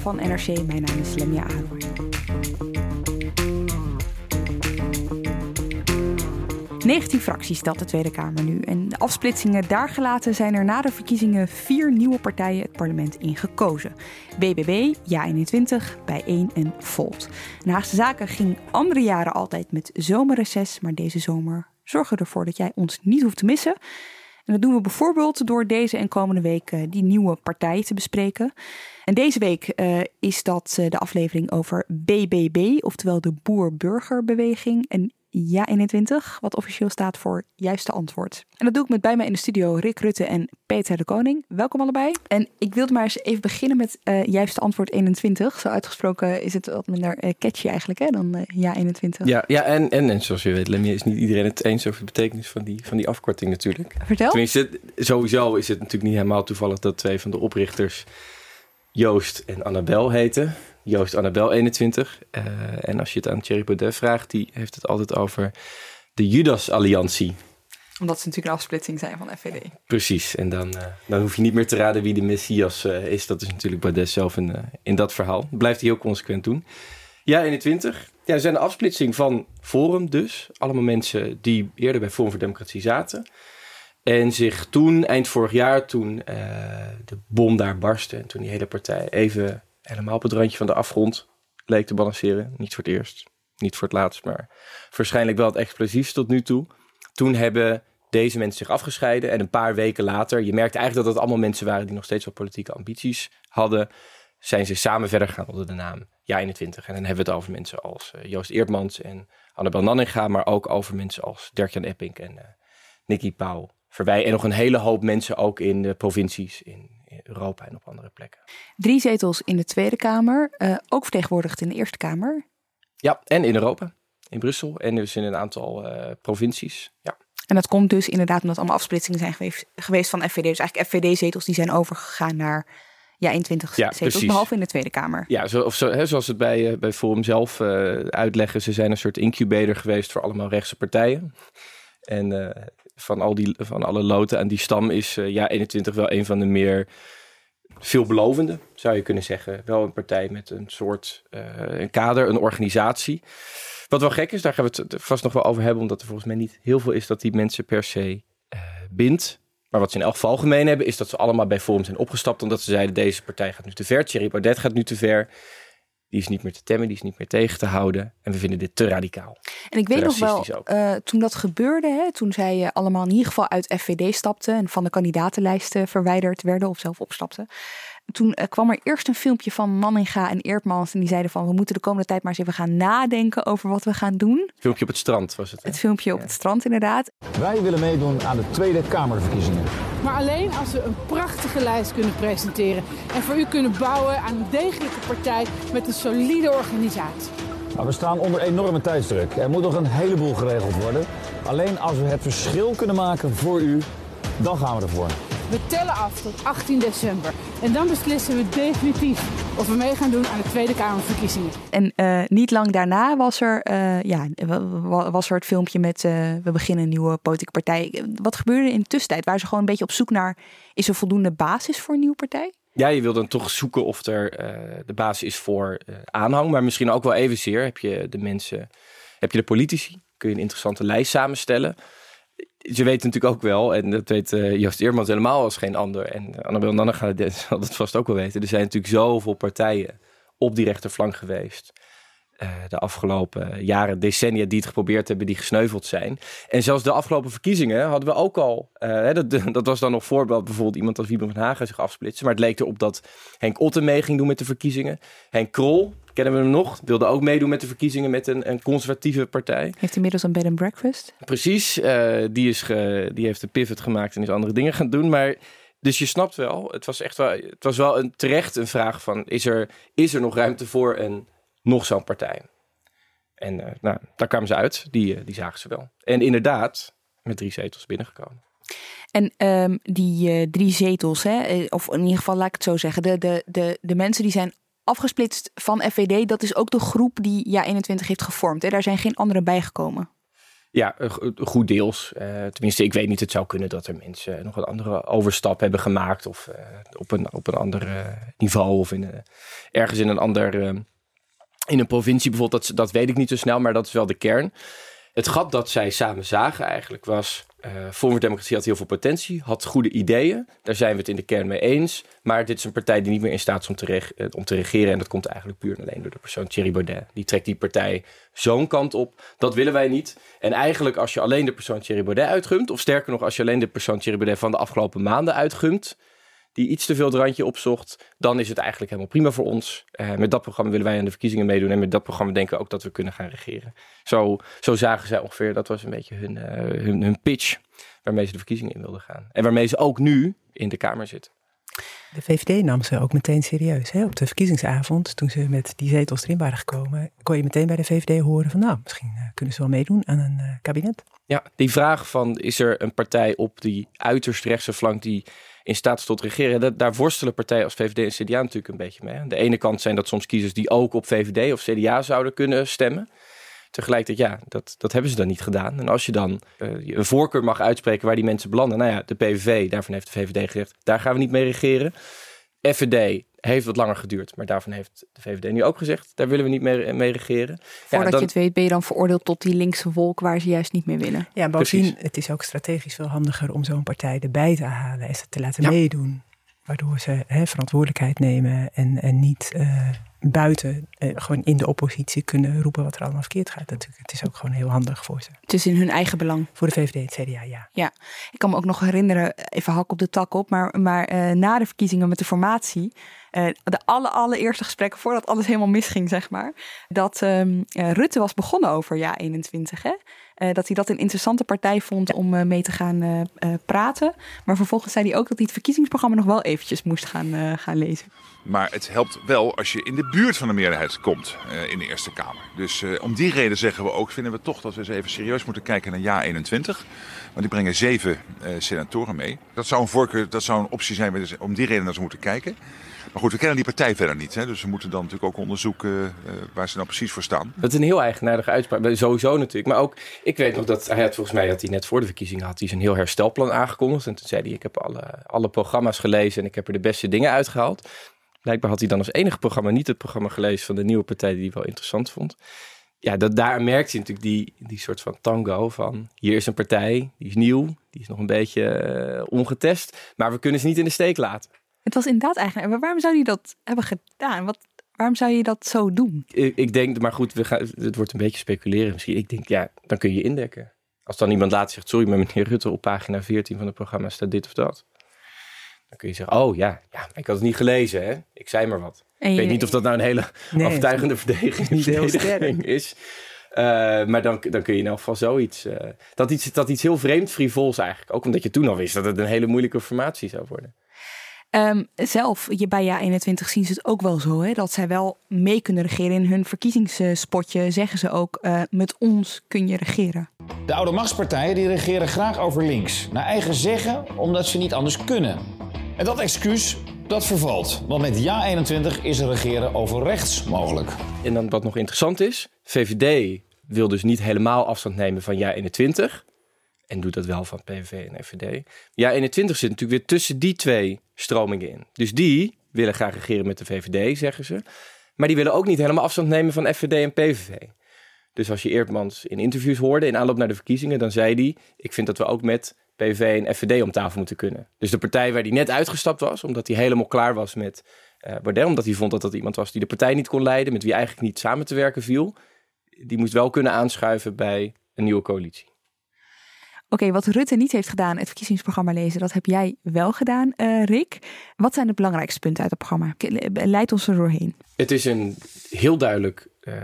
Van NRC. Mijn naam is Lemja Aroy. Negentien fracties telt de Tweede Kamer nu. En de afsplitsingen daar gelaten zijn er na de verkiezingen vier nieuwe partijen het parlement ingekozen. BBB, Ja21, Bijeen en Volt. En Zaken ging andere jaren altijd met zomerreces, maar deze zomer zorgen ervoor dat jij ons niet hoeft te missen. En dat doen we bijvoorbeeld door deze en komende week eh, die nieuwe partij te bespreken. En deze week eh, is dat eh, de aflevering over BBB, oftewel de Boer-Burgerbeweging. En Ja21, wat officieel staat voor Juiste Antwoord. En dat doe ik met bij mij in de studio Rick Rutte en Peter de Koning. Welkom allebei. En ik wilde maar eens even beginnen met eh, Juiste Antwoord 21. Zo uitgesproken is het wat minder eh, catchy eigenlijk hè, dan eh, Ja21. Ja, ja en, en, en zoals je weet, Lemmy, is niet iedereen het eens over de betekenis van die, van die afkorting natuurlijk. Vertel. Tenminste, sowieso is het natuurlijk niet helemaal toevallig dat twee van de oprichters Joost en Annabel heten. Joost Annabel 21. Eh, en als je het aan Thierry Baudet vraagt, die heeft het altijd over de Judas-alliantie. Omdat ze natuurlijk een afsplitsing zijn van FVD. Precies, en dan, eh, dan hoef je niet meer te raden wie de Messias eh, is. Dat is natuurlijk Baudet zelf in, in dat verhaal. Dat blijft hij heel consequent doen. Ja, 21. Ja, er zijn een afsplitsing van Forum dus. Allemaal mensen die eerder bij Forum voor Democratie zaten. En zich toen, eind vorig jaar, toen de bom daar barstte... en toen die hele partij even helemaal op het randje van de afgrond leek te balanceren. Niet voor het eerst, niet voor het laatst, maar waarschijnlijk wel het explosiefst tot nu toe. Toen hebben deze mensen zich afgescheiden. En een paar weken later, je merkte eigenlijk dat het allemaal mensen waren die nog steeds wel politieke ambities hadden. Zijn ze samen verder gegaan onder de naam Ja21. En dan hebben we het over mensen als eh, Joost Eertmans en Annabel Nanninga. Maar ook over mensen als Dirk-Jan Epping en eh Nicky Pauw Verwij. En nog een hele hoop mensen ook in de provincies in, in Europa en op andere plekken. Drie zetels in de Tweede Kamer, eh, ook vertegenwoordigd in de Eerste Kamer. Ja, en in Europa. In Brussel en dus in een aantal eh, provincies. Ja. En dat komt dus inderdaad omdat allemaal afsplitsingen zijn geweest, geweest van FVD. Dus eigenlijk FVD-zetels die zijn overgegaan naar ja, 21 Ja, zetels, precies. behalve in de Tweede Kamer. Ja, zo, of zo, hè, zoals het bij, eh, bij Forum zelf uitleggen. Ze zijn een soort incubator geweest voor allemaal rechtse partijen. En van, al die, van alle loten aan die stam is eh, ja 21 wel een van de meer veelbelovende, zou je kunnen zeggen. Wel een partij met een soort eh, een kader, een organisatie. Wat wel gek is, daar gaan we het vast nog wel over hebben, omdat er volgens mij niet heel veel is dat die mensen per se eh, bindt. Maar wat ze in elk geval gemeen hebben, is dat ze allemaal bij Forum zijn opgestapt. Omdat ze zeiden, deze partij gaat nu te ver. Thierry Baudet gaat nu te ver. Die is niet meer te temmen, die is niet meer tegen te houden. En we vinden dit te radicaal. En ik weet nog wel, eh, toen dat gebeurde, hè, toen zij eh, allemaal in ieder geval uit FVD stapten en van de kandidatenlijsten verwijderd werden of zelf opstapten. Toen eh, kwam er eerst een filmpje van Nanninga en Eertmans en die zeiden van we moeten de komende tijd maar eens even gaan nadenken over wat we gaan doen. Filmpje op het strand was het. hè? Het filmpje op Ja. het strand inderdaad. Wij willen meedoen aan de Tweede Kamerverkiezingen. Maar alleen als we een prachtige lijst kunnen presenteren. En voor u kunnen bouwen aan een degelijke partij met een solide organisatie. Maar we staan onder enorme tijdsdruk. Er moet nog een heleboel geregeld worden. Alleen als we het verschil kunnen maken voor u, dan gaan we ervoor. We tellen af tot 18 december. En dan beslissen we definitief of we mee gaan doen aan de Tweede Kamerverkiezingen. En eh, niet lang daarna was er, eh, ja, wa- wa- was er het filmpje met eh, we beginnen een nieuwe politieke partij. Wat gebeurde in de tussentijd? Waren ze gewoon een beetje op zoek naar is er voldoende basis voor een nieuwe partij? Ja, je wil dan toch zoeken of er eh, de basis is voor aanhang. Maar misschien ook wel evenzeer heb je de mensen, heb je de politici. Kun je een interessante lijst samenstellen. Ze weten natuurlijk ook wel, en dat weet eh, Joost Eermans helemaal als geen ander. En Annabel Nanninga zal dat vast ook wel weten. Er zijn natuurlijk zoveel partijen op die rechterflank geweest. uh, de afgelopen jaren, decennia die het geprobeerd hebben, die gesneuveld zijn. En zelfs de afgelopen verkiezingen hadden we ook al. Uh, dat, dat, was dan nog voorbeeld bijvoorbeeld iemand als Wiebe van Hagen zich afsplitsen. Maar het leek erop dat Henk Otten mee ging doen met de verkiezingen. Henk Krol, kennen we hem nog, wilde ook meedoen met de verkiezingen met een, een conservatieve partij. Heeft inmiddels een bed and breakfast. Precies, uh, die, is ge, die heeft de pivot gemaakt en is andere dingen gaan doen. Maar dus je snapt wel, het was echt wel, het was wel een, terecht een vraag van, is er, is er nog ruimte voor een nog zo'n partij? En uh, nou, daar kwamen ze uit, die, uh, die zagen ze wel. En inderdaad, met drie zetels binnengekomen. En um, die uh, drie zetels, hè, of in ieder geval laat ik het zo zeggen, de, de, de, de mensen die zijn afgesplitst van FVD, dat is ook de groep die Ja 21 heeft gevormd. Hè? Daar zijn geen anderen bijgekomen. Ja, goed deels. Uh, tenminste, ik weet niet. Het zou kunnen dat er mensen nog een andere overstap hebben gemaakt. Of op, een, op een ander niveau. Of in, ergens in een ander. in een provincie bijvoorbeeld. Dat, dat weet ik niet zo snel, maar dat is wel de kern. Het gat dat zij samen zagen eigenlijk was. Uh, Democratie had heel veel potentie, had goede ideeën. Daar zijn we het in de kern mee eens. Maar dit is een partij die niet meer in staat is om te, om te regeren. En dat komt eigenlijk puur en alleen door de persoon Thierry Baudet. Die trekt die partij zo'n kant op. Dat willen wij niet. En eigenlijk als je alleen de persoon Thierry Baudet uitgumt... of sterker nog, als je alleen de persoon Thierry Baudet van de afgelopen maanden uitgumt die iets te veel het randje opzocht, dan is het eigenlijk helemaal prima voor ons. Uh, met dat programma willen wij aan de verkiezingen meedoen. En met dat programma denken we ook dat we kunnen gaan regeren. Zo, zo zagen zij ongeveer, dat was een beetje hun, uh, hun, hun pitch waarmee ze de verkiezingen in wilden gaan. En waarmee ze ook nu in de Kamer zitten. De VVD nam ze ook meteen serieus. Hè? Op de verkiezingsavond, toen ze met die zetels erin waren gekomen, kon je meteen bij de VVD horen van nou, misschien kunnen ze wel meedoen aan een uh, kabinet. Ja, die vraag van is er een partij op die uiterst rechtse flank die in staat tot regeren. Dat, daar worstelen partijen als VVD en CDA natuurlijk een beetje mee. Aan de ene kant zijn dat soms kiezers die ook op VVD of CDA zouden kunnen stemmen. Tegelijkertijd, ja, dat, dat hebben ze dan niet gedaan. En als je dan uh, een voorkeur mag uitspreken waar die mensen belanden. Nou ja, de PVV, daarvan heeft de VVD gezegd, daar gaan we niet mee regeren. FVD heeft wat langer geduurd, maar daarvan heeft de VVD nu ook gezegd, daar willen we niet mee, mee regeren. Voordat ja, dan, je het weet ben je dan veroordeeld tot die linkse wolk waar ze juist niet mee willen. Ja, bovendien, het is ook strategisch veel handiger om zo'n partij erbij te halen en ze te laten ja. meedoen. Waardoor ze hè, verantwoordelijkheid nemen en, en niet uh, buiten, eh, gewoon in de oppositie kunnen roepen wat er allemaal verkeerd gaat. Natuurlijk, het is ook gewoon heel handig voor ze. Het is in hun eigen belang. Voor de VVD en het CDA, ja. Ja, ik kan me ook nog herinneren, even hak op de tak op, maar, maar uh, na de verkiezingen met de formatie, de alle, allereerste gesprekken voordat alles helemaal misging, zeg maar, dat um, Rutte was begonnen over ja 21, hè? Uh, dat hij dat een interessante partij vond om uh, mee te gaan uh, praten. Maar vervolgens zei hij ook dat hij het verkiezingsprogramma nog wel eventjes moest gaan, gaan lezen. Maar het helpt wel als je in de buurt van de meerderheid komt in de Eerste Kamer. Dus om die reden zeggen we ook, vinden we toch dat we eens even serieus moeten kijken naar jaar 21. Want die brengen zeven senatoren mee. Dat zou een voorkeur, dat zou een optie zijn om die reden naar ze moeten kijken. Maar goed, we kennen die partij verder niet. Hè? Dus we moeten dan natuurlijk ook onderzoeken uh, waar ze nou precies voor staan. Dat is een heel eigenaardige uitspraak. Sowieso natuurlijk. Maar ook, ik weet nog dat hij had, volgens mij had hij net voor de verkiezingen had hij zijn heel herstelplan aangekondigd. En toen zei hij, ik heb alle, alle programma's gelezen en ik heb er de beste dingen uitgehaald. Blijkbaar had hij dan als enige programma niet het programma gelezen van de nieuwe partij die hij wel interessant vond. Ja, dat, daar merkt je natuurlijk die, die soort van tango van hier is een partij, die is nieuw, die is nog een beetje uh, ongetest, maar we kunnen ze niet in de steek laten. Het was inderdaad eigenlijk. Maar waarom zou je dat hebben gedaan? Wat, waarom zou je dat zo doen? Ik, ik, denk, maar goed, we gaan, het wordt een beetje speculeren misschien. Ik denk, ja, dan kun je indekken. Als dan iemand laat zegt, sorry, maar meneer Rutte, op pagina 14 van het programma staat dit of dat. Dan kun je zeggen, oh ja, ja ik had het niet gelezen, hè? Ik zei maar wat. En ik weet niet of dat nou een hele nee, overtuigende verdediging, verdediging is. Uh, maar dan, dan kun je in elk geval zoiets. Uh, dat, iets dat iets heel vreemd frivols eigenlijk. Ook omdat je toen al wist dat het een hele moeilijke formatie zou worden. Um, zelf, je, bij Ja21 zien ze het ook wel zo, hè, dat zij wel mee kunnen regeren. In hun verkiezingsspotje zeggen ze ook, uh, met ons kun je regeren. De oude machtspartijen die regeren graag over links. Naar eigen zeggen, omdat ze niet anders kunnen. En dat excuus, dat vervalt. Want met Ja21 is er regeren over rechts mogelijk. En dan wat nog interessant is, VVD wil dus niet helemaal afstand nemen van Ja21 en doet dat wel van PVV en FVD. Ja, 21 zit natuurlijk weer tussen die twee stromingen in. Dus die willen graag regeren met de VVD, zeggen ze. Maar die willen ook niet helemaal afstand nemen van FVD en PVV. Dus als je Eerdmans in interviews hoorde in aanloop naar de verkiezingen, dan zei hij: Ik vind dat we ook met PVV en FVD om tafel moeten kunnen. Dus de partij waar hij net uitgestapt was, omdat hij helemaal klaar was met uh, Baudet, omdat hij vond dat dat iemand was die de partij niet kon leiden, met wie eigenlijk niet samen te werken viel. Die moest wel kunnen aanschuiven bij een nieuwe coalitie. Oké, wat Rutte niet heeft gedaan, het verkiezingsprogramma lezen, dat heb jij wel gedaan, uh, Rick. Wat zijn de belangrijkste punten uit het programma? Leid ons er doorheen. Het is een heel duidelijk uh,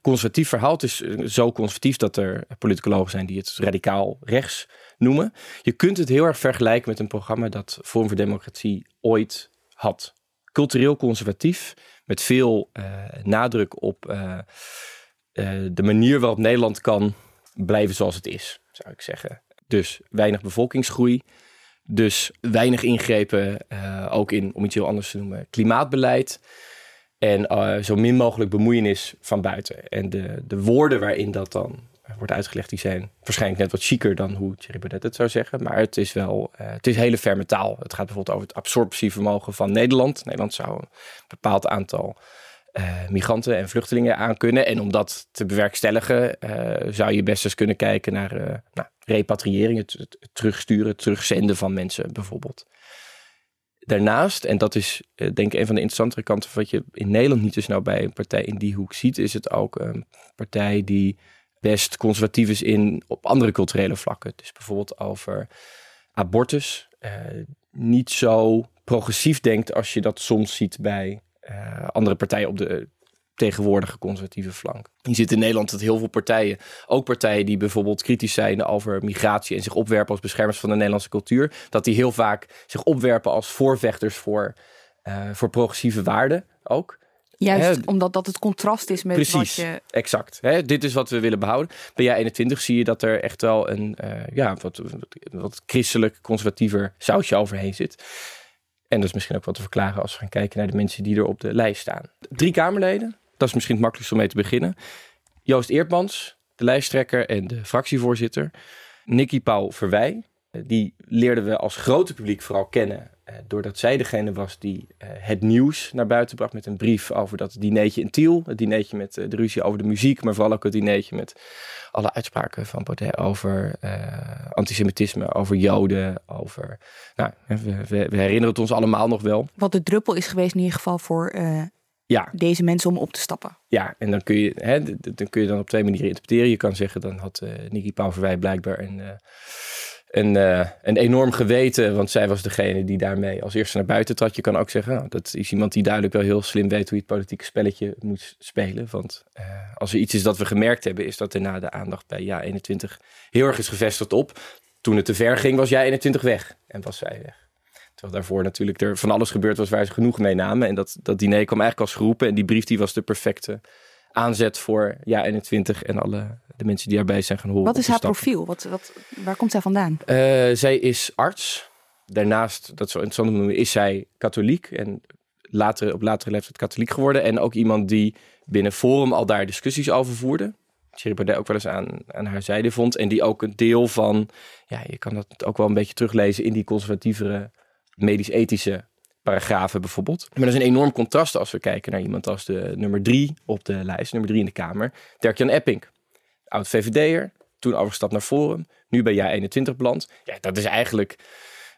conservatief verhaal. Het is zo conservatief dat er politicologen zijn die het radicaal rechts noemen. Je kunt het heel erg vergelijken met een programma dat Vorm voor Democratie ooit had. Cultureel conservatief, met veel nadruk op de manier waarop Nederland kan blijven zoals het is, zou ik zeggen. Dus weinig bevolkingsgroei. Dus weinig ingrepen, uh, ook in, om iets heel anders te noemen, klimaatbeleid. En uh, zo min mogelijk bemoeienis van buiten. En de, de woorden waarin dat dan wordt uitgelegd, die zijn waarschijnlijk net wat chiquer dan hoe Thierry Baudet het zou zeggen. Maar het is wel, het is hele ferme taal. Het gaat bijvoorbeeld over het absorptievermogen van Nederland. Nederland zou een bepaald aantal migranten en vluchtelingen aan kunnen. En om dat te bewerkstelligen, zou je best eens kunnen kijken naar nou, repatriëring, het, terugsturen, het terugzenden van mensen bijvoorbeeld. Daarnaast, en dat is denk ik een van de interessantere kanten wat je in Nederland niet zo snel bij een partij in die hoek ziet, is het ook een partij die best conservatief is in, op andere culturele vlakken. Dus bijvoorbeeld over abortus. niet zo progressief denkt als je dat soms ziet bij uh, andere partijen op de tegenwoordige conservatieve flank. Je ziet in Nederland dat heel veel partijen, ook partijen die bijvoorbeeld kritisch zijn over migratie en zich opwerpen als beschermers van de Nederlandse cultuur, dat die heel vaak zich opwerpen als voorvechters voor, uh, voor progressieve waarden ook. Juist omdat dat het contrast is met Precies, wat je... exact. Hè, dit is wat we willen behouden. Bij jij 21 zie je dat er echt wel een uh, ja, wat, wat, wat christelijk conservatiever sausje overheen zit. En dat is misschien ook wat te verklaren als we gaan kijken naar de mensen die er op de lijst staan. Drie Kamerleden, dat is misschien het makkelijkst om mee te beginnen. Joost Eertmans, de lijsttrekker en de fractievoorzitter. Nicky Pauw Verwij, die leerden we als grote publiek vooral kennen. Eh, doordat zij degene was die eh, het nieuws naar buiten bracht met een brief over dat dineetje in Tiel. Het dineetje met eh, de ruzie over de muziek, maar vooral ook het dineetje met alle uitspraken van Baudet over antisemitisme, over joden, over... Nou, we, herinneren het ons allemaal nog wel. Wat de druppel is geweest in ieder geval voor ja. deze mensen om op te stappen. Ja, en dan kun je, hè, dan kun je dan op twee manieren interpreteren. Je kan zeggen, dan had uh, Nicky Pauw Verwij blijkbaar een een, uh, een enorm geweten, want zij was degene die daarmee als eerste naar buiten trad. Je kan ook zeggen, nou, dat is iemand die duidelijk wel heel slim weet hoe je het politieke spelletje moet spelen. Want als er iets is dat we gemerkt hebben, is dat er na de aandacht bij Ja 21 heel erg is gevestigd op. Toen het te ver ging, was Ja 21 weg en was zij weg. Terwijl daarvoor natuurlijk er van alles gebeurd was waar ze genoeg mee namen. En dat, dat diner kwam eigenlijk als geroepen en die brief die was de perfecte aanzet voor Ja 21 en alle de mensen die daarbij zijn gaan horen. Wat is haar profiel? Wat, wat, waar komt zij vandaan? Uh, zij is arts. Daarnaast, dat zo interessant noemen, is zij katholiek. En later, op latere leeftijd katholiek geworden. En ook iemand die binnen Forum al daar discussies over voerde. Thierry Baudet ook wel eens aan, aan haar zijde vond. En die ook een deel van, ja, je kan dat ook wel een beetje teruglezen in die conservatievere medisch-ethische paragrafen bijvoorbeeld. Maar dat is een enorm contrast als we kijken naar iemand als de nummer drie op de lijst, nummer drie in de Kamer, Dirk-Jan Epping oud VVD'er, toen overgestapt naar Forum, nu bij jij 21 beland. Ja, dat is eigenlijk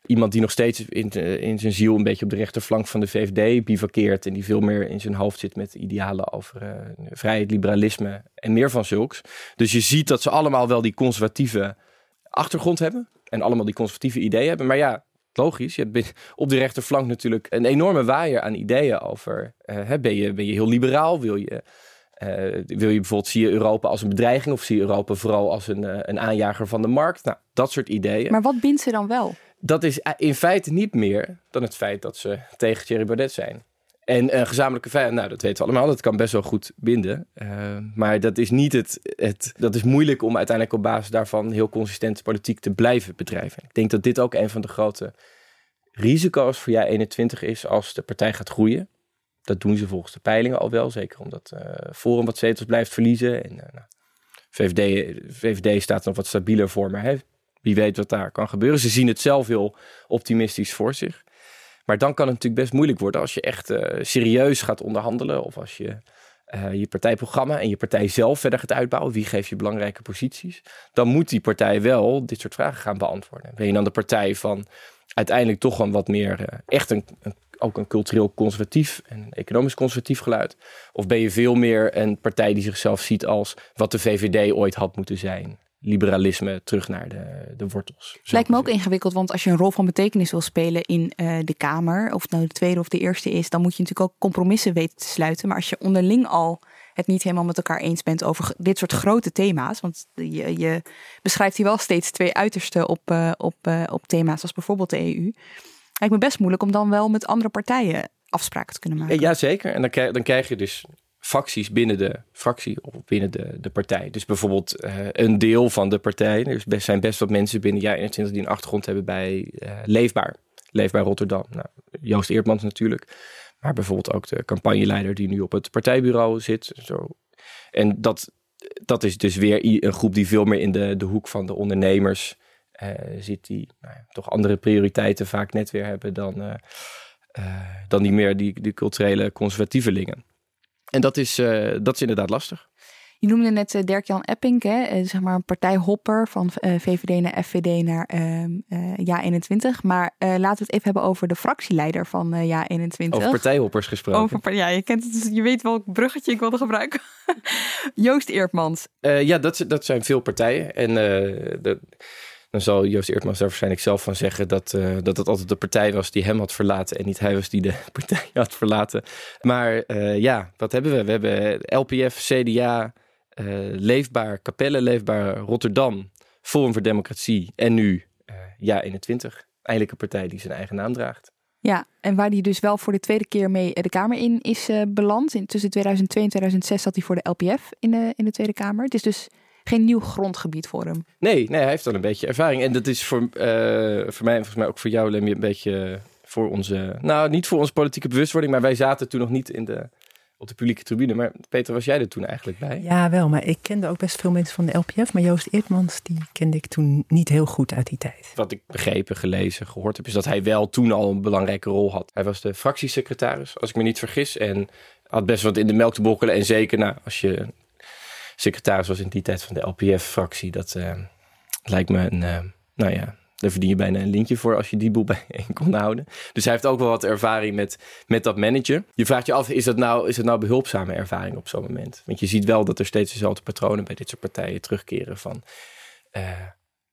iemand die nog steeds in, in zijn ziel een beetje op de rechterflank van de VVD bivakkeert en die veel meer in zijn hoofd zit met idealen over uh, vrijheid, liberalisme en meer van zulks. Dus je ziet dat ze allemaal wel die conservatieve achtergrond hebben en allemaal die conservatieve ideeën hebben. Maar ja, logisch. Je hebt op de rechterflank natuurlijk een enorme waaier aan ideeën over. Uh, ben, je, ben je heel liberaal? Wil je uh, wil je bijvoorbeeld, zie je Europa als een bedreiging of zie je Europa vooral als een, uh, een aanjager van de markt? Nou, dat soort ideeën. Maar wat bindt ze dan wel? Dat is in feite niet meer dan het feit dat ze tegen Thierry Baudet zijn. En een gezamenlijke vijand, nou dat weten we allemaal, dat kan best wel goed binden. Uh, maar dat is niet het, het, dat is moeilijk om uiteindelijk op basis daarvan heel consistent politiek te blijven bedrijven. Ik denk dat dit ook een van de grote risico's voor jij 21 is als de partij gaat groeien. Dat doen ze volgens de peilingen al wel. Zeker omdat uh, Forum wat zetels blijft verliezen. En nou, VVD, VVD staat nog wat stabieler voor. Maar wie weet wat daar kan gebeuren. Ze zien het zelf heel optimistisch voor zich. Maar dan kan het natuurlijk best moeilijk worden als je echt uh, serieus gaat onderhandelen. Of als je je partijprogramma en je partij zelf verder gaat uitbouwen. Wie geeft je belangrijke posities? Dan moet die partij wel dit soort vragen gaan beantwoorden. Ben je dan de partij van uiteindelijk toch een wat meer echt een, een ook een cultureel conservatief en economisch conservatief geluid? Of ben je veel meer een partij die zichzelf ziet als wat de VVD ooit had moeten zijn? Liberalisme terug naar de, de wortels. Lijkt me ook ingewikkeld, want als je een rol van betekenis wil spelen in uh, de Kamer, of het nou de tweede of de eerste is, dan moet je natuurlijk ook compromissen weten te sluiten. Maar als je onderling al het niet helemaal met elkaar eens bent over dit soort grote thema's, want je, je beschrijft hier wel steeds twee uitersten op, uh, op, uh, op thema's als bijvoorbeeld de EU. Lijkt me best moeilijk om dan wel met andere partijen afspraken te kunnen maken. Ja, zeker. En dan krijg, dan krijg je dus facties binnen de fractie of binnen de, de partij. Dus bijvoorbeeld uh, een deel van de partij. Er zijn best wat mensen binnen jaar 21 die een achtergrond hebben bij uh, Leefbaar. Leefbaar Rotterdam. Nou, Joost Eertmans natuurlijk. Maar bijvoorbeeld ook de campagneleider die nu op het partijbureau zit. Zo. En dat, dat is dus weer een groep die veel meer in de, de hoek van de ondernemers uh, zit. Die nou ja, toch andere prioriteiten vaak net weer hebben dan, dan die meer die, die culturele conservatievelingen. En dat is, uh, dat is inderdaad lastig. Je noemde net uh, Dirk-Jan Epping, hè? Uh, zeg maar een partijhopper van VVD naar FVD naar ehm, Ja21. Maar laten we het even hebben over de fractieleider van Ja21. Over partijhoppers gesproken. Over, ja, je, kent het, dus je weet welk bruggetje ik wilde gebruiken. Joost Eertmans. ja, dat, dat zijn veel partijen. En de, dan zal Joost Eertmans daar waarschijnlijk zelf van zeggen dat, uh, dat het altijd de partij was die hem had verlaten en niet hij was die de partij had verlaten. Maar uh, ja, wat hebben we? We hebben LPF, CDA, uh, Leefbaar, Capelle, Leefbaar Rotterdam, Forum voor Democratie en nu Ja 21. Eindelijk een partij die zijn eigen naam draagt. Ja, en waar die dus wel voor de tweede keer mee de Kamer in is beland. In, tussen 2002 en 2006 zat hij voor de LPF in de, in de Tweede Kamer. Het is dus geen nieuw grondgebied voor hem. Nee, nee hij heeft al een beetje ervaring. En dat is voor, uh, voor mij en volgens mij ook voor jou, Lemmy, een beetje voor onze... Nou, niet voor onze politieke bewustwording, maar wij zaten toen nog niet in de, op de publieke tribune. Maar Peter, was jij er toen eigenlijk bij? Ja, wel. Maar ik kende ook best veel mensen van de LPF. Maar Joost Eertmans, die kende ik toen niet heel goed uit die tijd. Wat ik begrepen, gelezen, gehoord heb, is dat hij wel toen al een belangrijke rol had. Hij was de fractiesecretaris, als ik me niet vergis. En had best wat in de melk te bokkelen. En zeker, nou, als je secretaris was in die tijd van de LPF-fractie. Dat uh, lijkt me een, uh, nou ja, daar verdien je bijna een lintje voor als je die boel bijeen kon houden. Dus hij heeft ook wel wat ervaring met, met dat managen. Je vraagt je af, is dat nou, is dat nou behulpzame ervaring op zo'n moment? Want je ziet wel dat er steeds dezelfde patronen bij dit soort partijen terugkeren van... Uh,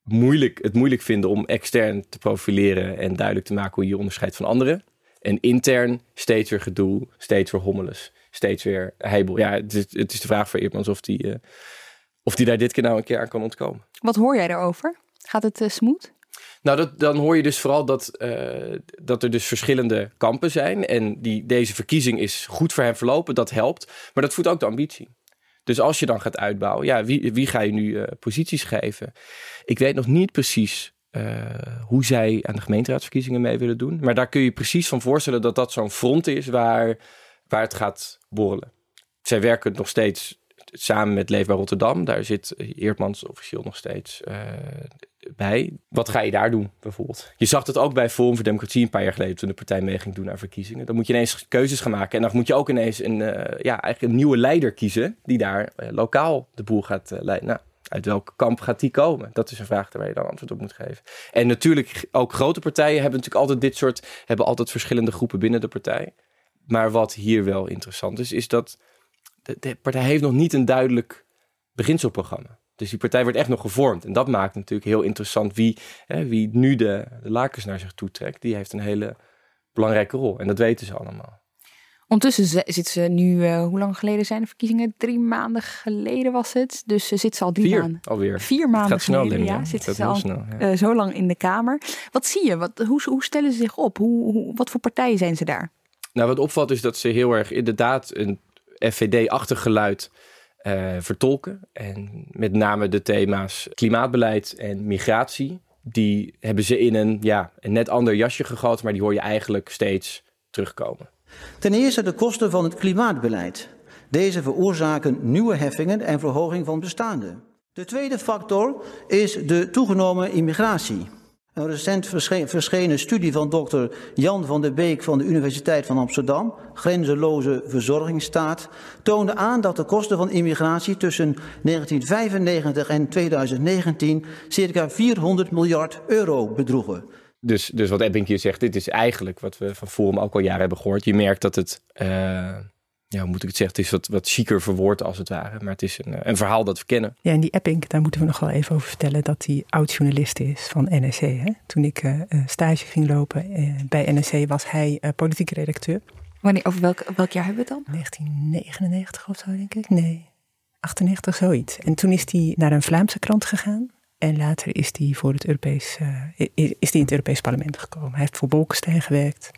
moeilijk, het moeilijk vinden om extern te profileren en duidelijk te maken hoe je je onderscheidt van anderen. En intern steeds weer gedoe, steeds weer hommeles steeds weer heibel. Ja, het is, het is de vraag voor Eertmans of die, uh, of die daar dit keer nou een keer aan kan ontkomen. Wat hoor jij daarover? Gaat het uh, smooth? Nou, dat, dan hoor je dus vooral dat, uh, dat er dus verschillende kampen zijn. En die, deze verkiezing is goed voor hem verlopen, dat helpt. Maar dat voedt ook de ambitie. Dus als je dan gaat uitbouwen, ja, wie, wie ga je nu uh, posities geven? Ik weet nog niet precies uh, hoe zij aan de gemeenteraadsverkiezingen mee willen doen. Maar daar kun je precies van voorstellen dat dat zo'n front is waar waar het gaat borrelen. Zij werken nog steeds samen met Leefbaar Rotterdam. Daar zit Eertmans officieel nog steeds uh, bij. Wat ga je daar doen, bijvoorbeeld? Je zag het ook bij Forum voor Democratie een paar jaar geleden... toen de partij mee ging doen aan verkiezingen. Dan moet je ineens keuzes gaan maken. En dan moet je ook ineens een, uh, ja, eigenlijk een nieuwe leider kiezen... die daar uh, lokaal de boel gaat leiden. Nou, uit welk kamp gaat die komen? Dat is een vraag waar je dan antwoord op moet geven. En natuurlijk, ook grote partijen hebben natuurlijk altijd dit soort... hebben altijd verschillende groepen binnen de partij... Maar wat hier wel interessant is, is dat de, de, partij heeft nog niet een duidelijk beginselprogramma. Dus die partij wordt echt nog gevormd. En dat maakt natuurlijk heel interessant wie, hè, wie nu de, de lakens naar zich toe trekt. Die heeft een hele belangrijke rol. En dat weten ze allemaal. Ondertussen zitten ze nu, uh, hoe lang geleden zijn de verkiezingen? Drie maanden geleden was het. Dus ze zit ze al drie Vier, maanden. alweer. Vier maanden gaat snel, geleden, ja. ja. Zitten ze al snel, ja. uh, zo lang in de Kamer. Wat zie je? Wat, hoe, hoe stellen ze zich op? Hoe, hoe, wat voor partijen zijn ze daar? Nou, wat opvalt is dat ze heel erg inderdaad een FVD-achtig geluid uh, vertolken. En met name de thema's klimaatbeleid en migratie. Die hebben ze in een, ja, een net ander jasje gegoten, maar die hoor je eigenlijk steeds terugkomen. Ten eerste de kosten van het klimaatbeleid. Deze veroorzaken nieuwe heffingen en verhoging van bestaande. De tweede factor is de toegenomen immigratie. Een recent verschenen studie van dokter Jan van der Beek van de Universiteit van Amsterdam, Grenzeloze Verzorgingsstaat, toonde aan dat de kosten van immigratie tussen 1995 en 2019 circa 400 miljard euro bedroegen. dus, dus wat Ebbing zegt, dit is eigenlijk wat we van Forum ook al jaren hebben gehoord. Je merkt dat het, uh, ja, hoe moet ik het zeggen, het is wat, wat chiquer verwoord als het ware. Maar het is een, een verhaal dat we kennen. Ja, en die Epping, daar moeten we nog wel even over vertellen dat hij oud-journalist is van NRC. Hè? Toen ik uh, stage ging lopen uh, bij NRC was hij politieke redacteur. Wanneer, over welk, welk jaar hebben we het dan? 1999 of zo, denk ik. Nee, 98, zoiets. En toen is hij naar een Vlaamse krant gegaan. En later is hij, voor het Europees, uh, is in het Europees Parlement gekomen. Hij heeft voor Bolkestein gewerkt.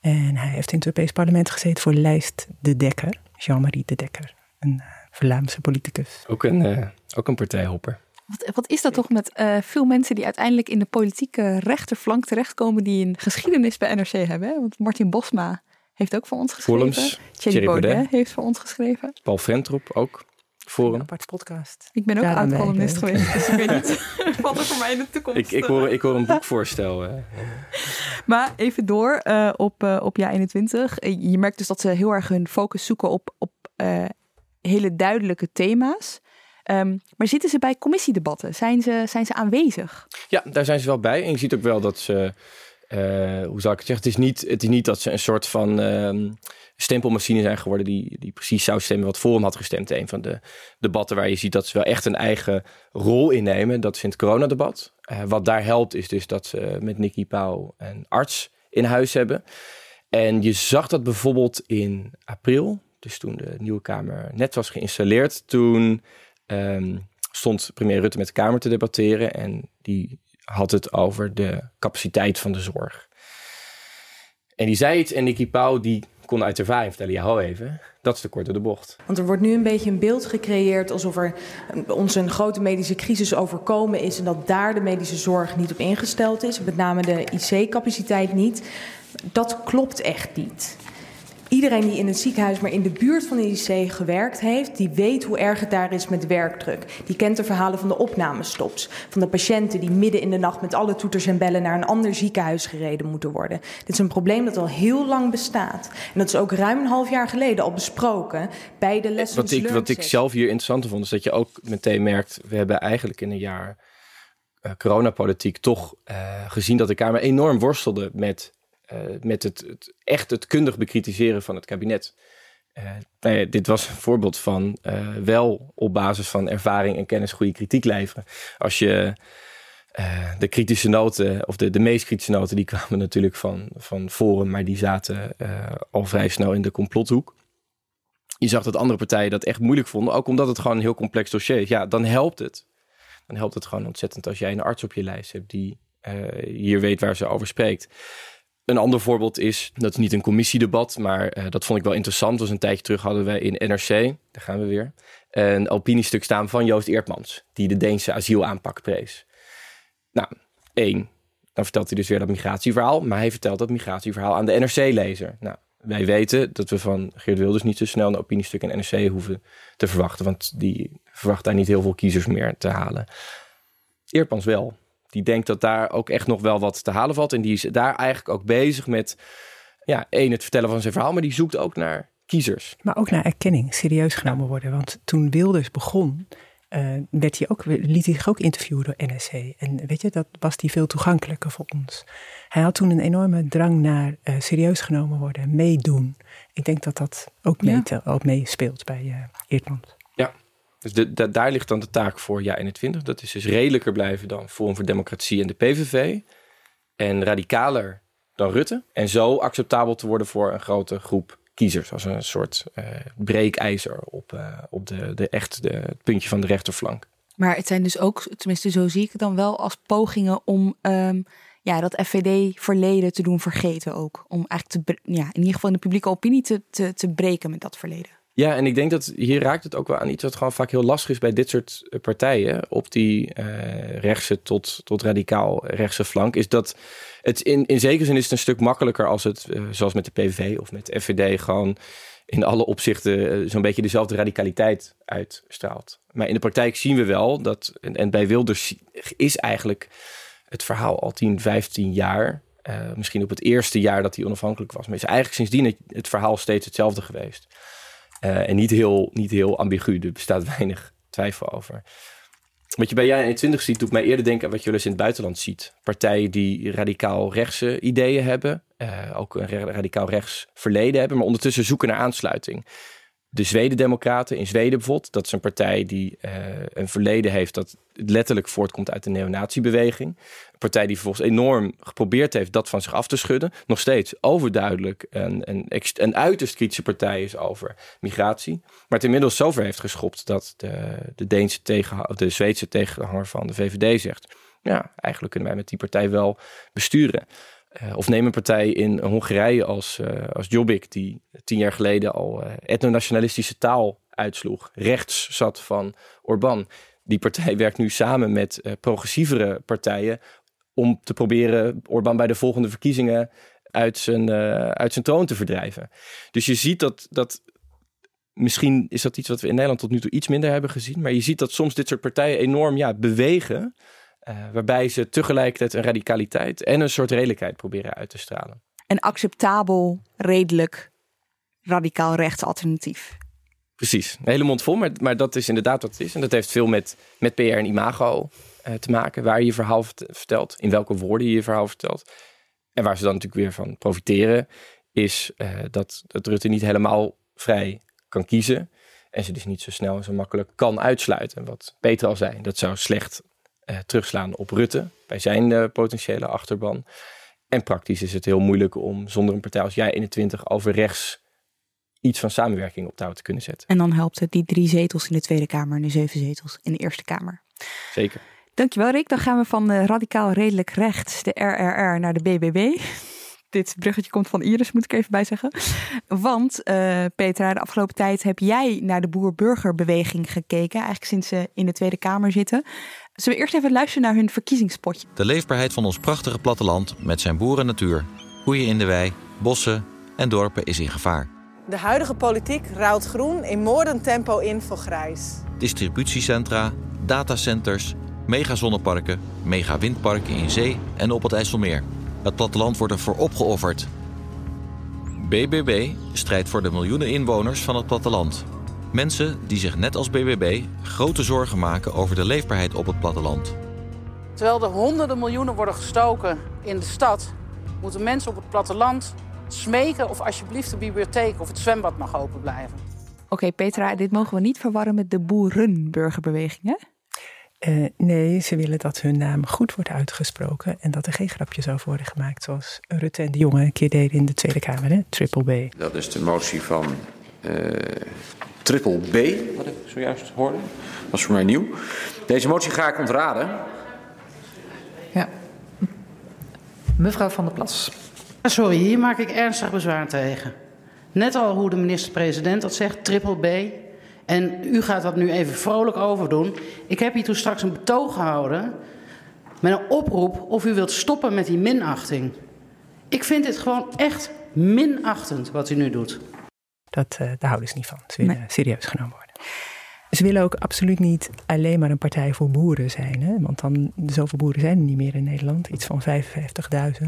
En hij heeft in het Europees Parlement gezeten voor Lijst de Dekker. Jean-Marie de Dekker. Een uh, Vlaamse politicus. Ook een, uh, ook een partijhopper. Wat, wat, is dat toch met veel mensen die uiteindelijk in de politieke rechterflank terechtkomen... die een geschiedenis bij NRC hebben. Hè? Want Martin Bosma heeft ook voor ons geschreven. Columns. Thierry Baudet heeft voor ons geschreven. Paul Ventrop ook. Forum. Een apart podcast. Ik ben ook ja, oud-columnist geweest, dus ik weet niet wat er voor mij in de toekomst... Ik, ik, hoor, ik hoor een boekvoorstel. Maar even door uh, op, uh, op jaar 21. Je merkt dus dat ze heel erg hun focus zoeken op, op hele duidelijke thema's. Um, maar zitten ze bij commissiedebatten? Zijn ze, zijn ze aanwezig? Ja, daar zijn ze wel bij. En je ziet ook wel dat ze... hoe zou ik het zeggen? Het is niet, het is niet dat ze een soort van uh, stempelmachine zijn geworden die, die precies zou stemmen wat Forum had gestemd. Een van de debatten waar je ziet dat ze wel echt een eigen rol innemen. Dat is het coronadebat. Uh, wat daar helpt is dus dat ze met Nicky Pauw een arts in huis hebben. En je zag dat bijvoorbeeld in april, dus toen de nieuwe Kamer net was geïnstalleerd. Toen um, stond premier Rutte met de Kamer te debatteren en die had het over de capaciteit van de zorg. En die zei iets en Nicky Pauw die kon uit ervaring vertellen, ja, even, dat is te kort door de bocht. Want er wordt nu een beetje een beeld gecreëerd alsof er ons een grote medische crisis overkomen is en dat daar de medische zorg niet op ingesteld is, met name de IC-capaciteit niet. Dat klopt echt niet. Iedereen die in het ziekenhuis, maar in de buurt van de IC gewerkt heeft, die weet hoe erg het daar is met werkdruk. Die kent de verhalen van de opnamestops, van de patiënten die midden in de nacht met alle toeters en bellen naar een ander ziekenhuis gereden moeten worden. Dit is een probleem dat al heel lang bestaat. En dat is ook ruim een half jaar geleden al besproken bij de lessen. Wat ik, wat ik zelf hier interessant vond, is dat je ook meteen merkt, we hebben eigenlijk in een jaar uh, coronapolitiek toch uh, gezien dat de Kamer enorm worstelde met met het, echt het kundig bekritiseren van het kabinet. Uh, nou dit was een voorbeeld van uh, wel op basis van ervaring en kennis goede kritiek leveren. Als je de kritische noten, of de, de meest kritische noten, die kwamen natuurlijk van, van Forum, maar die zaten al vrij snel in de complothoek. Je zag dat andere partijen dat echt moeilijk vonden, ook omdat het gewoon een heel complex dossier is. Ja, dan helpt het. Dan helpt het gewoon ontzettend als jij een arts op je lijst hebt die hier weet waar ze over spreekt. Een ander voorbeeld is, dat is niet een commissiedebat, maar uh, dat vond ik wel interessant. Dat was een tijdje terug hadden wij in NRC, daar gaan we weer, een opiniestuk staan van Joost Eertmans, die de Deense asielaanpak prees. Nou, één, dan vertelt hij dus weer dat migratieverhaal, maar hij vertelt dat migratieverhaal aan de NRC-lezer. Nou, wij weten dat we van Geert Wilders niet zo snel een opiniestuk in NRC hoeven te verwachten, want die verwacht daar niet heel veel kiezers meer te halen. Eertmans wel die denkt dat daar ook echt nog wel wat te halen valt. En die is daar eigenlijk ook bezig met, ja, één, het vertellen van zijn verhaal, maar die zoekt ook naar kiezers. Maar ook naar erkenning, serieus genomen worden. Want toen Wilders begon, uh, werd hij ook, liet hij zich ook interviewen door NSC. En weet je, dat was hij veel toegankelijker voor ons. Hij had toen een enorme drang naar uh, serieus genomen worden, meedoen. Ik denk dat dat ook, mee, ja. ook meespeelt bij uh, Eertmans. Dus daar ligt dan de taak voor Ja 21. Dat is dus redelijker blijven dan Forum voor Democratie en de PVV. En radicaler dan Rutte. En zo acceptabel te worden voor een grote groep kiezers. Als een soort uh, breekijzer op, uh, op de, de echt de, het puntje van de rechterflank. Maar het zijn dus ook, tenminste zo zie ik het dan wel, als pogingen om um, ja, dat FVD-verleden te doen vergeten ook. Om eigenlijk te, ja, in ieder geval de publieke opinie te, te, te breken met dat verleden. Ja, en ik denk dat hier raakt het ook wel aan iets wat gewoon vaak heel lastig is bij dit soort eh, partijen. Op die uh, rechtse tot, tot radicaal rechtse flank. Is dat het in, in zekere zin is het een stuk makkelijker als het, uh, zoals met de PVV of met de FVD, gewoon in alle opzichten zo'n beetje dezelfde radicaliteit uitstraalt. Maar in de praktijk zien we wel dat, en, bij Wilders is eigenlijk het verhaal al 10, 15 jaar. Misschien op het eerste jaar dat hij onafhankelijk was. Maar is eigenlijk sindsdien het verhaal steeds hetzelfde geweest. Uh, en niet heel, niet heel ambigu, er bestaat weinig twijfel over. wat je bij jij 21 ziet, doet mij eerder denken aan wat je wel eens in het buitenland ziet. Partijen die radicaal rechtse ideeën hebben, uh, ook een radicaal rechts verleden hebben, maar ondertussen zoeken naar aansluiting de Zweden-Democraten in Zweden bijvoorbeeld. Dat is een partij die uh, een verleden heeft dat letterlijk voortkomt uit de neonatiebeweging. Partij die vervolgens enorm geprobeerd heeft dat van zich af te schudden. Nog steeds overduidelijk een, een, een uiterst kritische partij is over migratie. Maar het inmiddels zover heeft geschopt dat de, de, Deense tegen, de Zweedse tegenhanger van de VVD zegt... ja, eigenlijk kunnen wij met die partij wel besturen. Uh, of neem een partij in Hongarije als, uh, als Jobbik, die tien jaar geleden al uh, etnonationalistische taal uitsloeg, rechts zat van Orbán. Die partij werkt nu samen met progressievere partijen om te proberen Orbán bij de volgende verkiezingen uit zijn, uit zijn troon te verdrijven. Dus je ziet dat, dat misschien is dat iets wat we in Nederland tot nu toe iets minder hebben gezien, maar je ziet dat soms dit soort partijen enorm ja, bewegen uh, waarbij ze tegelijkertijd een radicaliteit en een soort redelijkheid proberen uit te stralen. Een acceptabel, redelijk, radicaal rechts alternatief. Precies, een hele mond vol, maar, maar dat is inderdaad wat het is. En dat heeft veel met, met PR en imago uh, te maken. Waar je je verhaal vertelt, in welke woorden je je verhaal vertelt. En waar ze dan natuurlijk weer van profiteren, is uh, dat, dat Rutte niet helemaal vrij kan kiezen. En ze dus niet zo snel en zo makkelijk kan uitsluiten. Wat Peter al zei, dat zou slecht uh, terugslaan op Rutte bij zijn potentiële achterban. En praktisch is het heel moeilijk om zonder een partij als jij 21 over rechts iets van samenwerking op touw te kunnen zetten. En dan helpt het die drie zetels in de Tweede Kamer en de zeven zetels in de Eerste Kamer. Zeker. Dankjewel Rick. Dan gaan we van de radicaal redelijk rechts, de RRR, naar de BBB dit bruggetje komt van Iris, moet ik even bij zeggen. Want uh, Petra, de afgelopen tijd heb jij naar de boer-burgerbeweging gekeken. Eigenlijk sinds ze in de Tweede Kamer zitten. Zullen we eerst even luisteren naar hun verkiezingspotje? De leefbaarheid van ons prachtige platteland met zijn boerennatuur, koeien in de wei, bossen en dorpen is in gevaar. De huidige politiek ruilt groen in moordend tempo in voor grijs. Distributiecentra, datacenters, megazonneparken, megawindparken in zee en op het IJsselmeer. Het platteland wordt ervoor opgeofferd. BBB strijdt voor de miljoenen inwoners van het platteland. Mensen die zich net als BBB grote zorgen maken over de leefbaarheid op het platteland. Terwijl er honderden miljoenen worden gestoken in de stad, moeten mensen op het platteland smeken of alsjeblieft de bibliotheek of het zwembad mag open blijven. Oké, Petra, dit mogen we niet verwarren met de boerenburgerbeweging, hè? Uh, nee, ze willen dat hun naam goed wordt uitgesproken en dat er geen grapjes over worden gemaakt, zoals Rutte en de Jonge een keer deden in de Tweede Kamer, hè? Triple B. Dat is de motie van uh, Triple B, wat ik zojuist hoorde. Dat is voor mij nieuw. Deze motie ga ik ontraden. Ja. Mevrouw van der Plas. Sorry, hier maak ik ernstig bezwaar tegen. Net al hoe de minister-president dat zegt, Triple B. En u gaat dat nu even vrolijk overdoen. Ik heb hier toen straks een betoog gehouden met een oproep of u wilt stoppen met die minachting. Ik vind dit gewoon echt minachtend wat u nu doet. Dat, uh, daar houden ze niet van. Ze willen nee. serieus genomen worden. Ze willen ook absoluut niet alleen maar een partij voor boeren zijn. Hè? Want dan, zoveel boeren zijn er niet meer in Nederland. Iets van 55.000.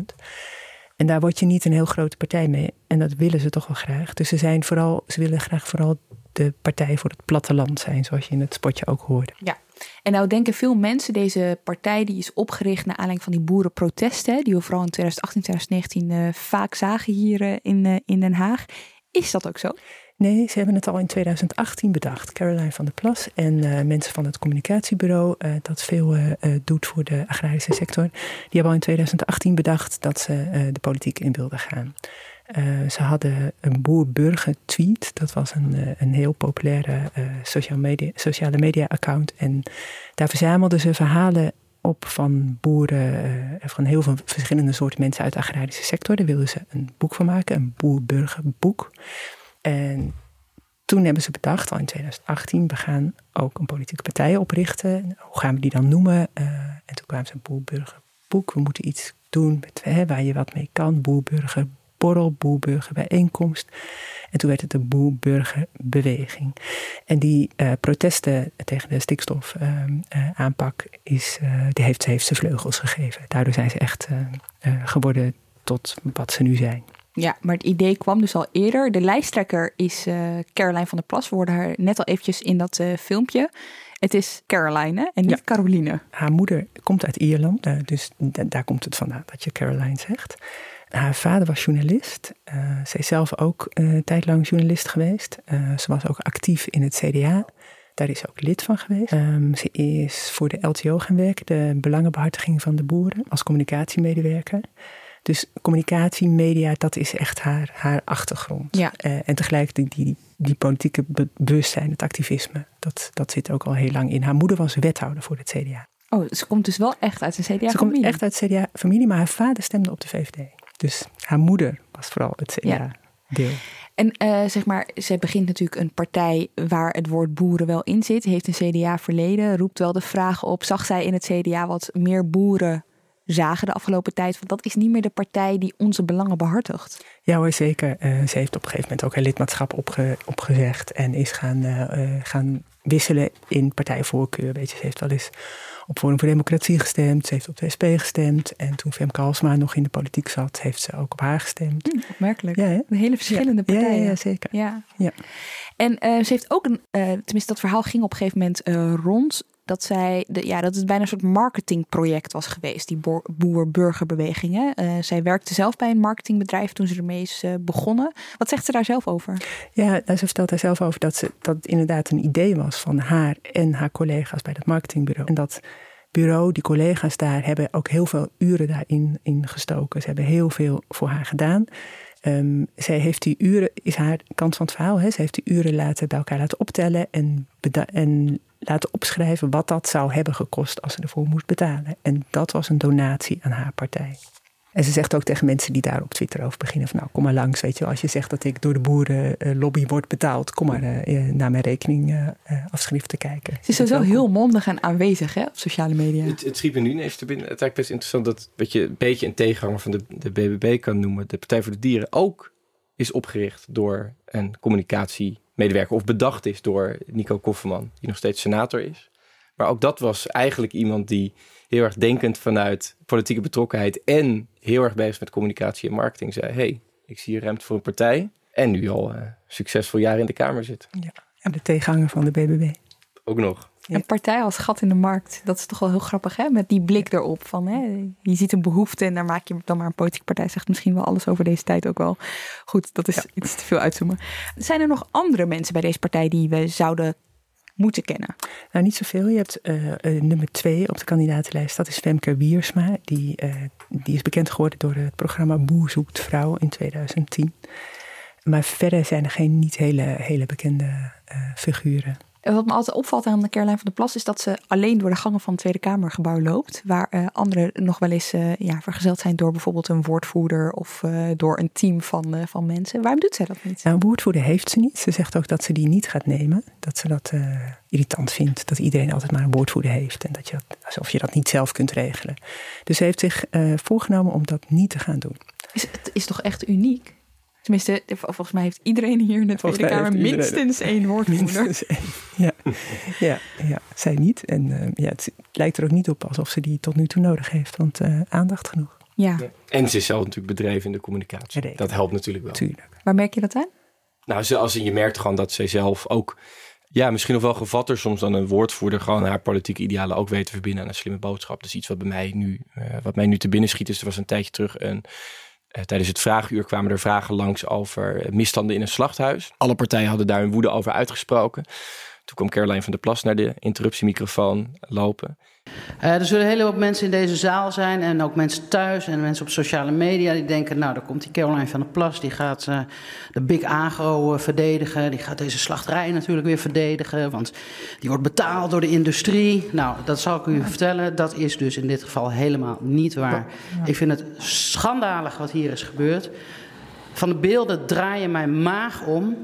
En daar word je niet een heel grote partij mee. En dat willen ze toch wel graag. Dus ze, zijn vooral, ze willen graag vooral de partij voor het platteland zijn, zoals je in het spotje ook hoorde. Ja, en nou denken veel mensen, deze partij die is opgericht naar aanleiding van die boerenprotesten, die we vooral in 2018, 2019 uh, vaak zagen hier uh, in, uh, in Den Haag. Is dat ook zo? Nee, ze hebben het al in 2018 bedacht. Caroline van der Plas en mensen van het communicatiebureau, dat veel doet voor de agrarische sector, die hebben al in 2018 bedacht dat ze de politiek in wilden gaan. Uh, ze hadden een boer-burger tweet. Dat was een, uh, een heel populaire uh, media, sociale media account. En daar verzamelden ze verhalen op van boeren, van heel veel verschillende soorten mensen uit de agrarische sector. Daar wilden ze een boek van maken, een boer-burger-boek. En toen hebben ze bedacht, al in 2018, we gaan ook een politieke partij oprichten. Hoe gaan we die dan noemen? en toen kwamen ze een boer-burger-boek. We moeten iets doen met, waar je wat mee kan. Boer-burger borrel, boerburgerbijeenkomst. En toen werd het de boerburgerbeweging. En die uh, protesten tegen de stikstofaanpak, uh, is, uh, die heeft, heeft ze vleugels gegeven. Daardoor zijn ze echt geworden tot wat ze nu zijn. Ja, maar het idee kwam dus al eerder. De lijsttrekker is Caroline van der Plas. We hoorden haar net al eventjes in dat filmpje. Het is Caroline en niet Caroline. Haar moeder komt uit Ierland, dus daar komt het vandaan dat je Caroline zegt. Haar vader was journalist. zij is zelf ook een tijd lang journalist geweest. ze was ook actief in het CDA. Daar is ze ook lid van geweest. Um, ze is voor de LTO gaan werken, de belangenbehartiging van de boeren, als communicatiemedewerker. Dus communicatie, media, dat is echt haar, haar achtergrond. Ja. Uh, en tegelijk die, die, die politieke bewustzijn, het activisme, dat, dat zit ook al heel lang in. Haar moeder was wethouder voor het CDA. Oh, ze komt dus wel echt uit de CDA-familie? Ze komt echt uit de CDA-familie, maar haar vader stemde op de VVD. Dus haar moeder was vooral het CDA-deel. Ja. En uh, zeg maar, zij begint natuurlijk een partij waar het woord boeren wel in zit. Heeft een CDA-verleden, roept wel de vraag op. Zag zij in het CDA wat meer boeren zagen de afgelopen tijd. Want dat is niet meer de partij die onze belangen behartigt. Ja hoor, zeker. Uh, ze heeft op een gegeven moment ook haar lidmaatschap opge opgezegd. En is gaan, uh, gaan wisselen in partijvoorkeur. Weet je, ze heeft wel eens op Forum voor Democratie gestemd. Ze heeft op de SP gestemd. En toen Femke Halsma nog in de politiek zat, heeft ze ook op haar gestemd. Hm, opmerkelijk. Ja, een hele verschillende ja, partijen. Ja, ja, zeker. Ja. ja. En uh, ze heeft ook een, uh, tenminste dat verhaal ging op een gegeven moment uh, rond dat zij, de, ja, dat het bijna een soort marketingproject was geweest, die boer-burgerbewegingen. Uh, zij werkte zelf bij een marketingbedrijf toen ze ermee is uh, begonnen. Wat zegt ze daar zelf over? Ja, nou, ze vertelt daar zelf over dat, ze, dat het inderdaad een idee was van haar en haar collega's bij dat marketingbureau. En dat bureau, die collega's daar, hebben ook heel veel uren daarin in gestoken. Ze hebben heel veel voor haar gedaan. Um, zij heeft die uren, is haar kant van het verhaal, hè? ze heeft die uren laten, bij elkaar laten optellen en, en laten opschrijven wat dat zou hebben gekost als ze ervoor moest betalen. En dat was een donatie aan haar partij. En ze zegt ook tegen mensen die daar op Twitter over beginnen: van nou, kom maar langs. Weet je, als je zegt dat ik door de boerenlobby uh, word betaald, kom maar uh, naar mijn rekening uh, afschrift te kijken. Ze is sowieso heel mondig en aanwezig hè, op sociale media. Het, het schiet me nu ineens te binnen. Het is eigenlijk best interessant dat wat je een beetje een tegenhanger van de, de BBB kan noemen, de Partij voor de Dieren, ook is opgericht door een communicatiemedewerker of bedacht is door Nico Kofferman, die nog steeds senator is. Maar ook dat was eigenlijk iemand die heel erg denkend vanuit politieke betrokkenheid en heel erg bezig met communicatie en marketing zei: hey, ik zie hier ruimte voor een partij. En nu al uh, succesvol jaar in de Kamer zit. Ja, en de tegenhanger van de BBB. Ook nog. Ja. Een partij als gat in de markt. Dat is toch wel heel grappig, hè? Met die blik erop van, hè? Je ziet een behoefte en daar maak je dan maar een politieke partij. Zegt misschien wel alles over deze tijd ook wel. Goed, dat is ja. iets te veel uitzoomen. Zijn er nog andere mensen bij deze partij die we zouden moeten kennen? Nou, niet zoveel. Je hebt uh, uh, nummer twee op de kandidatenlijst. Dat is Femke Wiersma. Die, uh, die is bekend geworden door het programma Boer zoekt vrouw in 2010. Maar verder zijn er geen niet hele, hele bekende figuren. En wat me altijd opvalt aan Caroline van der Plas is dat ze alleen door de gangen van het Tweede Kamergebouw loopt. Waar uh, anderen nog wel eens uh, ja, vergezeld zijn door bijvoorbeeld een woordvoerder of uh, door een team van, van mensen. Waarom doet zij dat niet? Nou, een woordvoerder heeft ze niet. Ze zegt ook dat ze die niet gaat nemen. Dat ze dat irritant vindt. Dat iedereen altijd maar een woordvoerder heeft. En dat je dat, alsof je dat niet zelf kunt regelen. Dus ze heeft zich voorgenomen om dat niet te gaan doen. Is, het is toch echt uniek? Tenminste, volgens mij heeft iedereen hier in de Tweede Kamer minstens één woordvoerder. Minstens één. Ja. ja, ja, zij niet. En uh, ja, het lijkt er ook niet op alsof ze die tot nu toe nodig heeft, want uh, aandacht genoeg. Ja. En ze is zelf natuurlijk bedreven in de communicatie. Ja, dat helpt natuurlijk wel. Tuurlijk. Waar merk je dat aan? Nou, als je merkt gewoon dat zij zelf ook, ja, misschien nog wel gevatter soms dan een woordvoerder, gewoon haar politieke idealen ook weet te verbinden aan een slimme boodschap. Dus iets wat bij mij nu, uh, wat mij nu te binnen schiet, is er was een tijdje terug een tijdens het vraaguur kwamen er vragen langs over misstanden in een slachthuis. Alle partijen hadden daar hun woede over uitgesproken. Toen kwam Caroline van der Plas naar de interruptiemicrofoon lopen. Uh, er zullen een hele hoop mensen in deze zaal zijn en ook mensen thuis en mensen op sociale media die denken, nou, daar komt die Caroline van der Plas, die gaat uh, de Big Agro uh, verdedigen, die gaat deze slachterij natuurlijk weer verdedigen, want die wordt betaald door de industrie. Nou, dat zal ik u vertellen, dat is dus in dit geval helemaal niet waar. Ja. Ik vind het schandalig wat hier is gebeurd. Van de beelden draaien mijn maag om.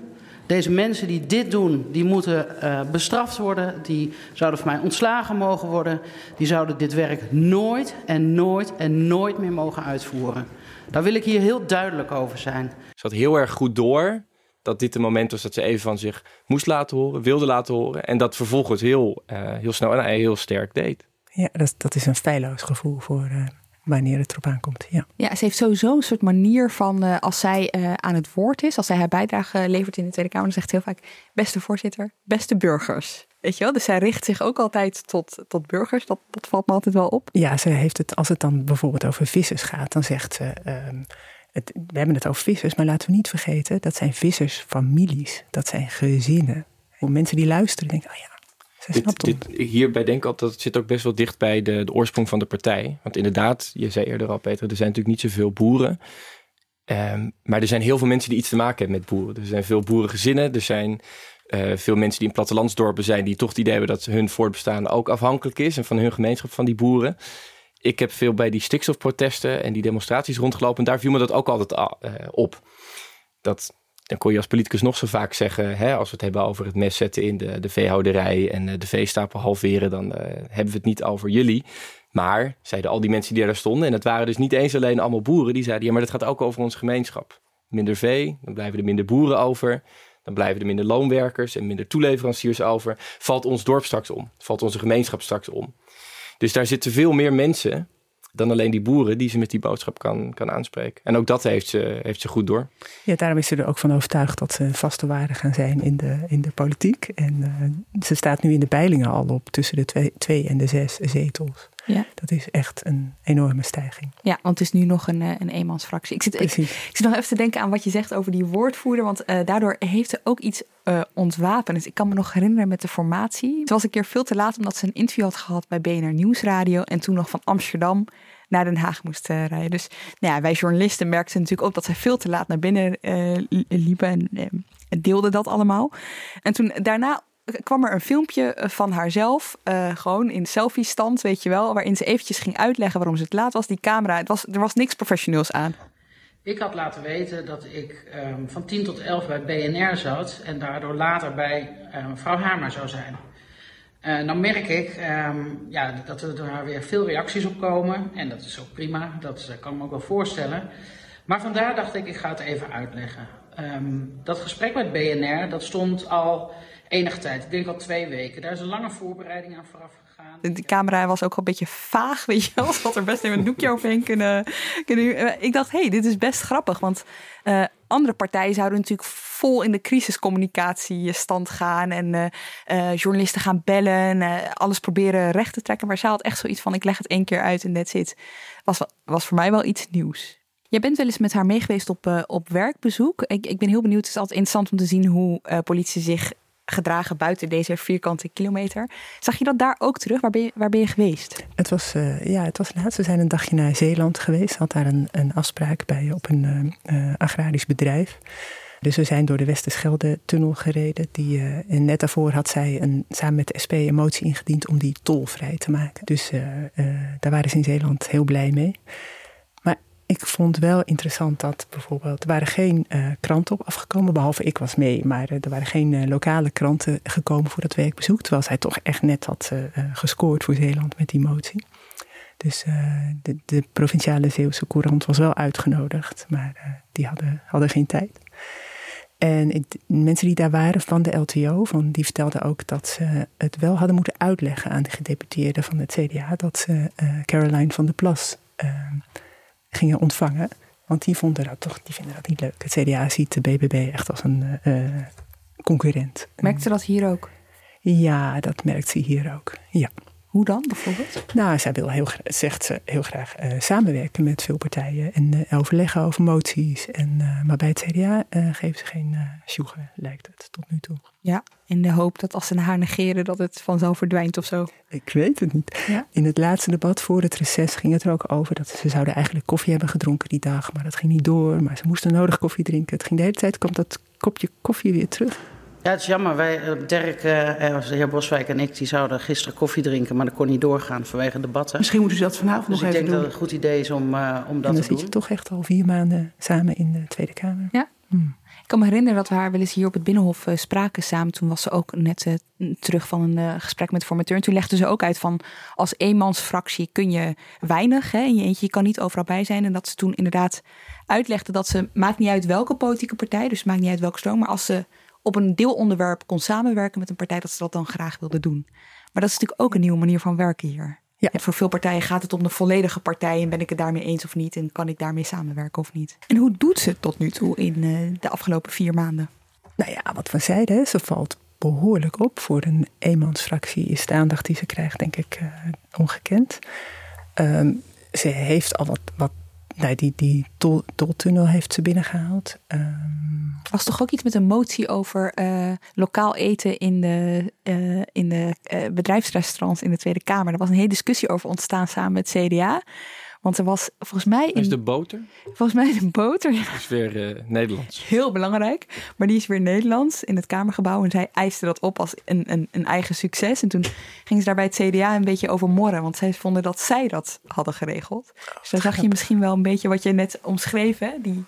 Deze mensen die dit doen, die moeten uh, bestraft worden. Die zouden van mij ontslagen mogen worden. Die zouden dit werk nooit en nooit en nooit meer mogen uitvoeren. Daar wil ik hier heel duidelijk over zijn. Ze had heel erg goed door dat dit een moment was dat ze even van zich moest laten horen, wilde laten horen. En dat vervolgens heel, uh, heel snel en heel sterk deed. Ja, dat, dat is een feilloos gevoel voor uh, wanneer het erop aankomt. Ja. Ja, ze heeft sowieso een soort manier van uh, als zij uh, aan het woord is, als zij haar bijdrage levert in de Tweede Kamer, dan zegt ze heel vaak: beste voorzitter, beste burgers. Weet je wel? Dus zij richt zich ook altijd tot, tot burgers. Dat, dat valt me altijd wel op. Ja, ze heeft het, als het dan bijvoorbeeld over vissers gaat, dan zegt ze. Um, het, we hebben het over vissers, maar laten we niet vergeten, dat zijn vissersfamilies. Dat zijn gezinnen. Voor mensen die luisteren, denken, oh ja, dit, dit, hierbij denk ik altijd dat het zit ook best wel dicht bij de, de, oorsprong van de partij. Want inderdaad, je zei eerder al, Peter, er zijn natuurlijk niet zoveel boeren. Um, maar er zijn heel veel mensen die iets te maken hebben met boeren. Er zijn veel boerengezinnen, er zijn uh, veel mensen die in plattelandsdorpen zijn, die toch het idee hebben dat hun voortbestaan ook afhankelijk is en van hun gemeenschap van die boeren. Ik heb veel bij die stikstofprotesten en die demonstraties rondgelopen en daar viel me dat ook altijd uh, op. Dat dan kon je als politicus nog zo vaak zeggen, hè, als we het hebben over het mes zetten in de, de veehouderij en eh, de veestapel halveren, dan uh, hebben we het niet over jullie. Maar, zeiden al die mensen die daar stonden, en het waren dus niet eens alleen allemaal boeren, die zeiden, ja, maar dat gaat ook over onze gemeenschap. Minder vee, dan blijven er minder boeren over, dan blijven er minder loonwerkers en minder toeleveranciers over. Valt ons dorp straks om, valt onze gemeenschap straks om. Dus daar zitten veel meer mensen dan alleen die boeren die ze met die boodschap kan, kan aanspreken. En ook dat heeft ze, heeft ze goed door. Ja, daarom is ze er ook van overtuigd dat ze vaste waarde gaan zijn in de, in de politiek. En uh, ze staat nu in de peilingen al op tussen de twee, twee en de zes zetels. Ja. Dat is echt een enorme stijging. Ja, want het is nu nog een, eh, een eenmansfractie. Ik zit, ik, ik, zit nog even te denken aan wat je zegt over die woordvoerder. Want uh, daardoor heeft ze ook iets uh, ontwapend. Dus ik kan me nog herinneren met de formatie. Het was een keer veel te laat omdat ze een interview had gehad bij BNR Nieuwsradio. En toen nog van Amsterdam naar Den Haag moest uh, rijden. Dus nou ja, wij journalisten merkten natuurlijk ook dat zij veel te laat naar binnen uh, liepen en uh, deelden dat allemaal. En toen daarna kwam er een filmpje van haarzelf, gewoon in selfie-stand, weet je wel, waarin ze eventjes ging uitleggen waarom ze het laat was. Die camera, het was, er was niks professioneels aan. Ik had laten weten dat ik um, van 10 tot 11 bij BNR zat en daardoor later bij uh, mevrouw Hamer zou zijn. Uh, dan merk ik um, ja, dat er daar weer veel reacties op komen. En dat is ook prima, dat kan ik me ook wel voorstellen. Maar vandaar dacht ik, ik ga het even uitleggen. Um, dat gesprek met BNR, dat stond al enige tijd. Ik denk al twee weken. Daar is een lange voorbereiding aan vooraf gegaan. De, camera was ook al een beetje vaag, weet je wel. Ze had er best even een doekje overheen kunnen... kunnen eh, ik dacht, hé, hey, dit is best grappig. Want uh, andere partijen zouden natuurlijk vol in de crisiscommunicatie stand gaan. En uh, uh, journalisten gaan bellen. Uh, alles proberen recht te trekken. Maar zij had echt zoiets van: ik leg het één keer uit en that's it. Was, was voor mij wel iets nieuws. Jij bent wel eens met haar meegeweest op, op werkbezoek. Ik, ik ben heel benieuwd. Het is altijd interessant om te zien hoe politie zich gedragen buiten deze vierkante kilometer. Zag je dat daar ook terug? Waar ben je, waar ben je geweest? Het was, uh, ja, het was laatst. We zijn een dagje naar Zeeland geweest. Had daar een, een afspraak bij op een uh, agrarisch bedrijf. Dus we zijn door de Westerschelde-tunnel gereden. Die, uh, en net daarvoor had zij een, samen met de SP een motie ingediend om die tolvrij te maken. Dus daar waren ze in Zeeland heel blij mee ik vond wel interessant dat bijvoorbeeld, er waren geen uh, kranten op afgekomen, behalve ik was mee, maar uh, er waren geen uh, lokale kranten gekomen voor dat werkbezoek, terwijl zij toch echt net had gescoord voor Zeeland met die motie. Dus de, de, provinciale Zeeuwse courant was wel uitgenodigd, maar die hadden, hadden geen tijd. En mensen die daar waren van de LTO, van, die vertelden ook dat ze het wel hadden moeten uitleggen aan de gedeputeerden van het CDA, dat ze Caroline van der Plas gingen ontvangen. Want die, vonden dat toch, die vinden dat niet leuk. Het CDA ziet de BBB echt als een uh, concurrent. Merkt ze dat hier ook? Ja, dat merkt ze hier ook. Ja. Hoe dan bijvoorbeeld? Nou, zij wil heel, zegt ze heel graag uh, samenwerken met veel partijen en uh, overleggen over moties. En, uh, maar bij het CDA geven ze geen uh, lijkt het tot nu toe. Ja, in de hoop dat als ze haar negeren, dat het vanzelf verdwijnt of zo. Ik weet het niet. Ja? In het laatste debat voor het reces ging het er ook over dat ze zouden eigenlijk koffie hebben gedronken die dag. Maar dat ging niet door. Maar ze moesten nodig koffie drinken. Het ging de hele tijd, komt dat kopje koffie weer terug. Ja, het is jammer. Wij, eh, Dirk, uh, de heer Boswijk en ik, die zouden gisteren koffie drinken, maar dat kon niet doorgaan vanwege debatten. Misschien moeten ze dat vanavond dus nog even doen. ik denk dat het een goed idee is om, uh, om dat en dan te doen. zit je toch echt al vier maanden samen in de Tweede Kamer. Ja. Hmm. Ik kan me herinneren dat we haar wel eens hier op het Binnenhof uh, spraken samen. Toen was ze ook net uh, terug van een uh, gesprek met de formateur. En toen legde ze ook uit van als eenmansfractie kun je weinig. Hè, in je eentje, je kan niet overal bij zijn. En dat ze toen inderdaad uitlegde dat ze, maakt niet uit welke politieke partij, dus maakt niet uit welke stroom. Maar als ze op een deelonderwerp kon samenwerken met een partij, dat ze dat dan graag wilde doen. Maar dat is natuurlijk ook een nieuwe manier van werken hier. Ja. voor veel partijen gaat het om de volledige partij en ben ik het daarmee eens of niet en kan ik daarmee samenwerken of niet. En hoe doet ze het tot nu toe in uh, de afgelopen vier maanden? Nou ja, wat we zeiden, ze valt behoorlijk op. Voor een eenmansfractie is de aandacht die ze krijgt, denk ik, uh, ongekend. Um, ze heeft al wat, wat nee, die, die tol, heeft ze binnengehaald. Um, was toch ook iets met een motie over uh, lokaal eten in de, uh, in de uh, bedrijfsrestaurants in de Tweede Kamer? Er was een hele discussie over ontstaan samen met CDA. Want er was volgens mij. In, is de boter? Volgens mij de boter. Dat is weer uh, Nederlands. Heel belangrijk. Maar die is weer Nederlands in het Kamergebouw. En zij eiste dat op als een, een, een eigen succes. En toen gingen ze daar bij het CDA een beetje over morren. Want zij vonden dat zij dat hadden geregeld. Dus daar zag je misschien wel een beetje wat je net omschreef. Hè? Die,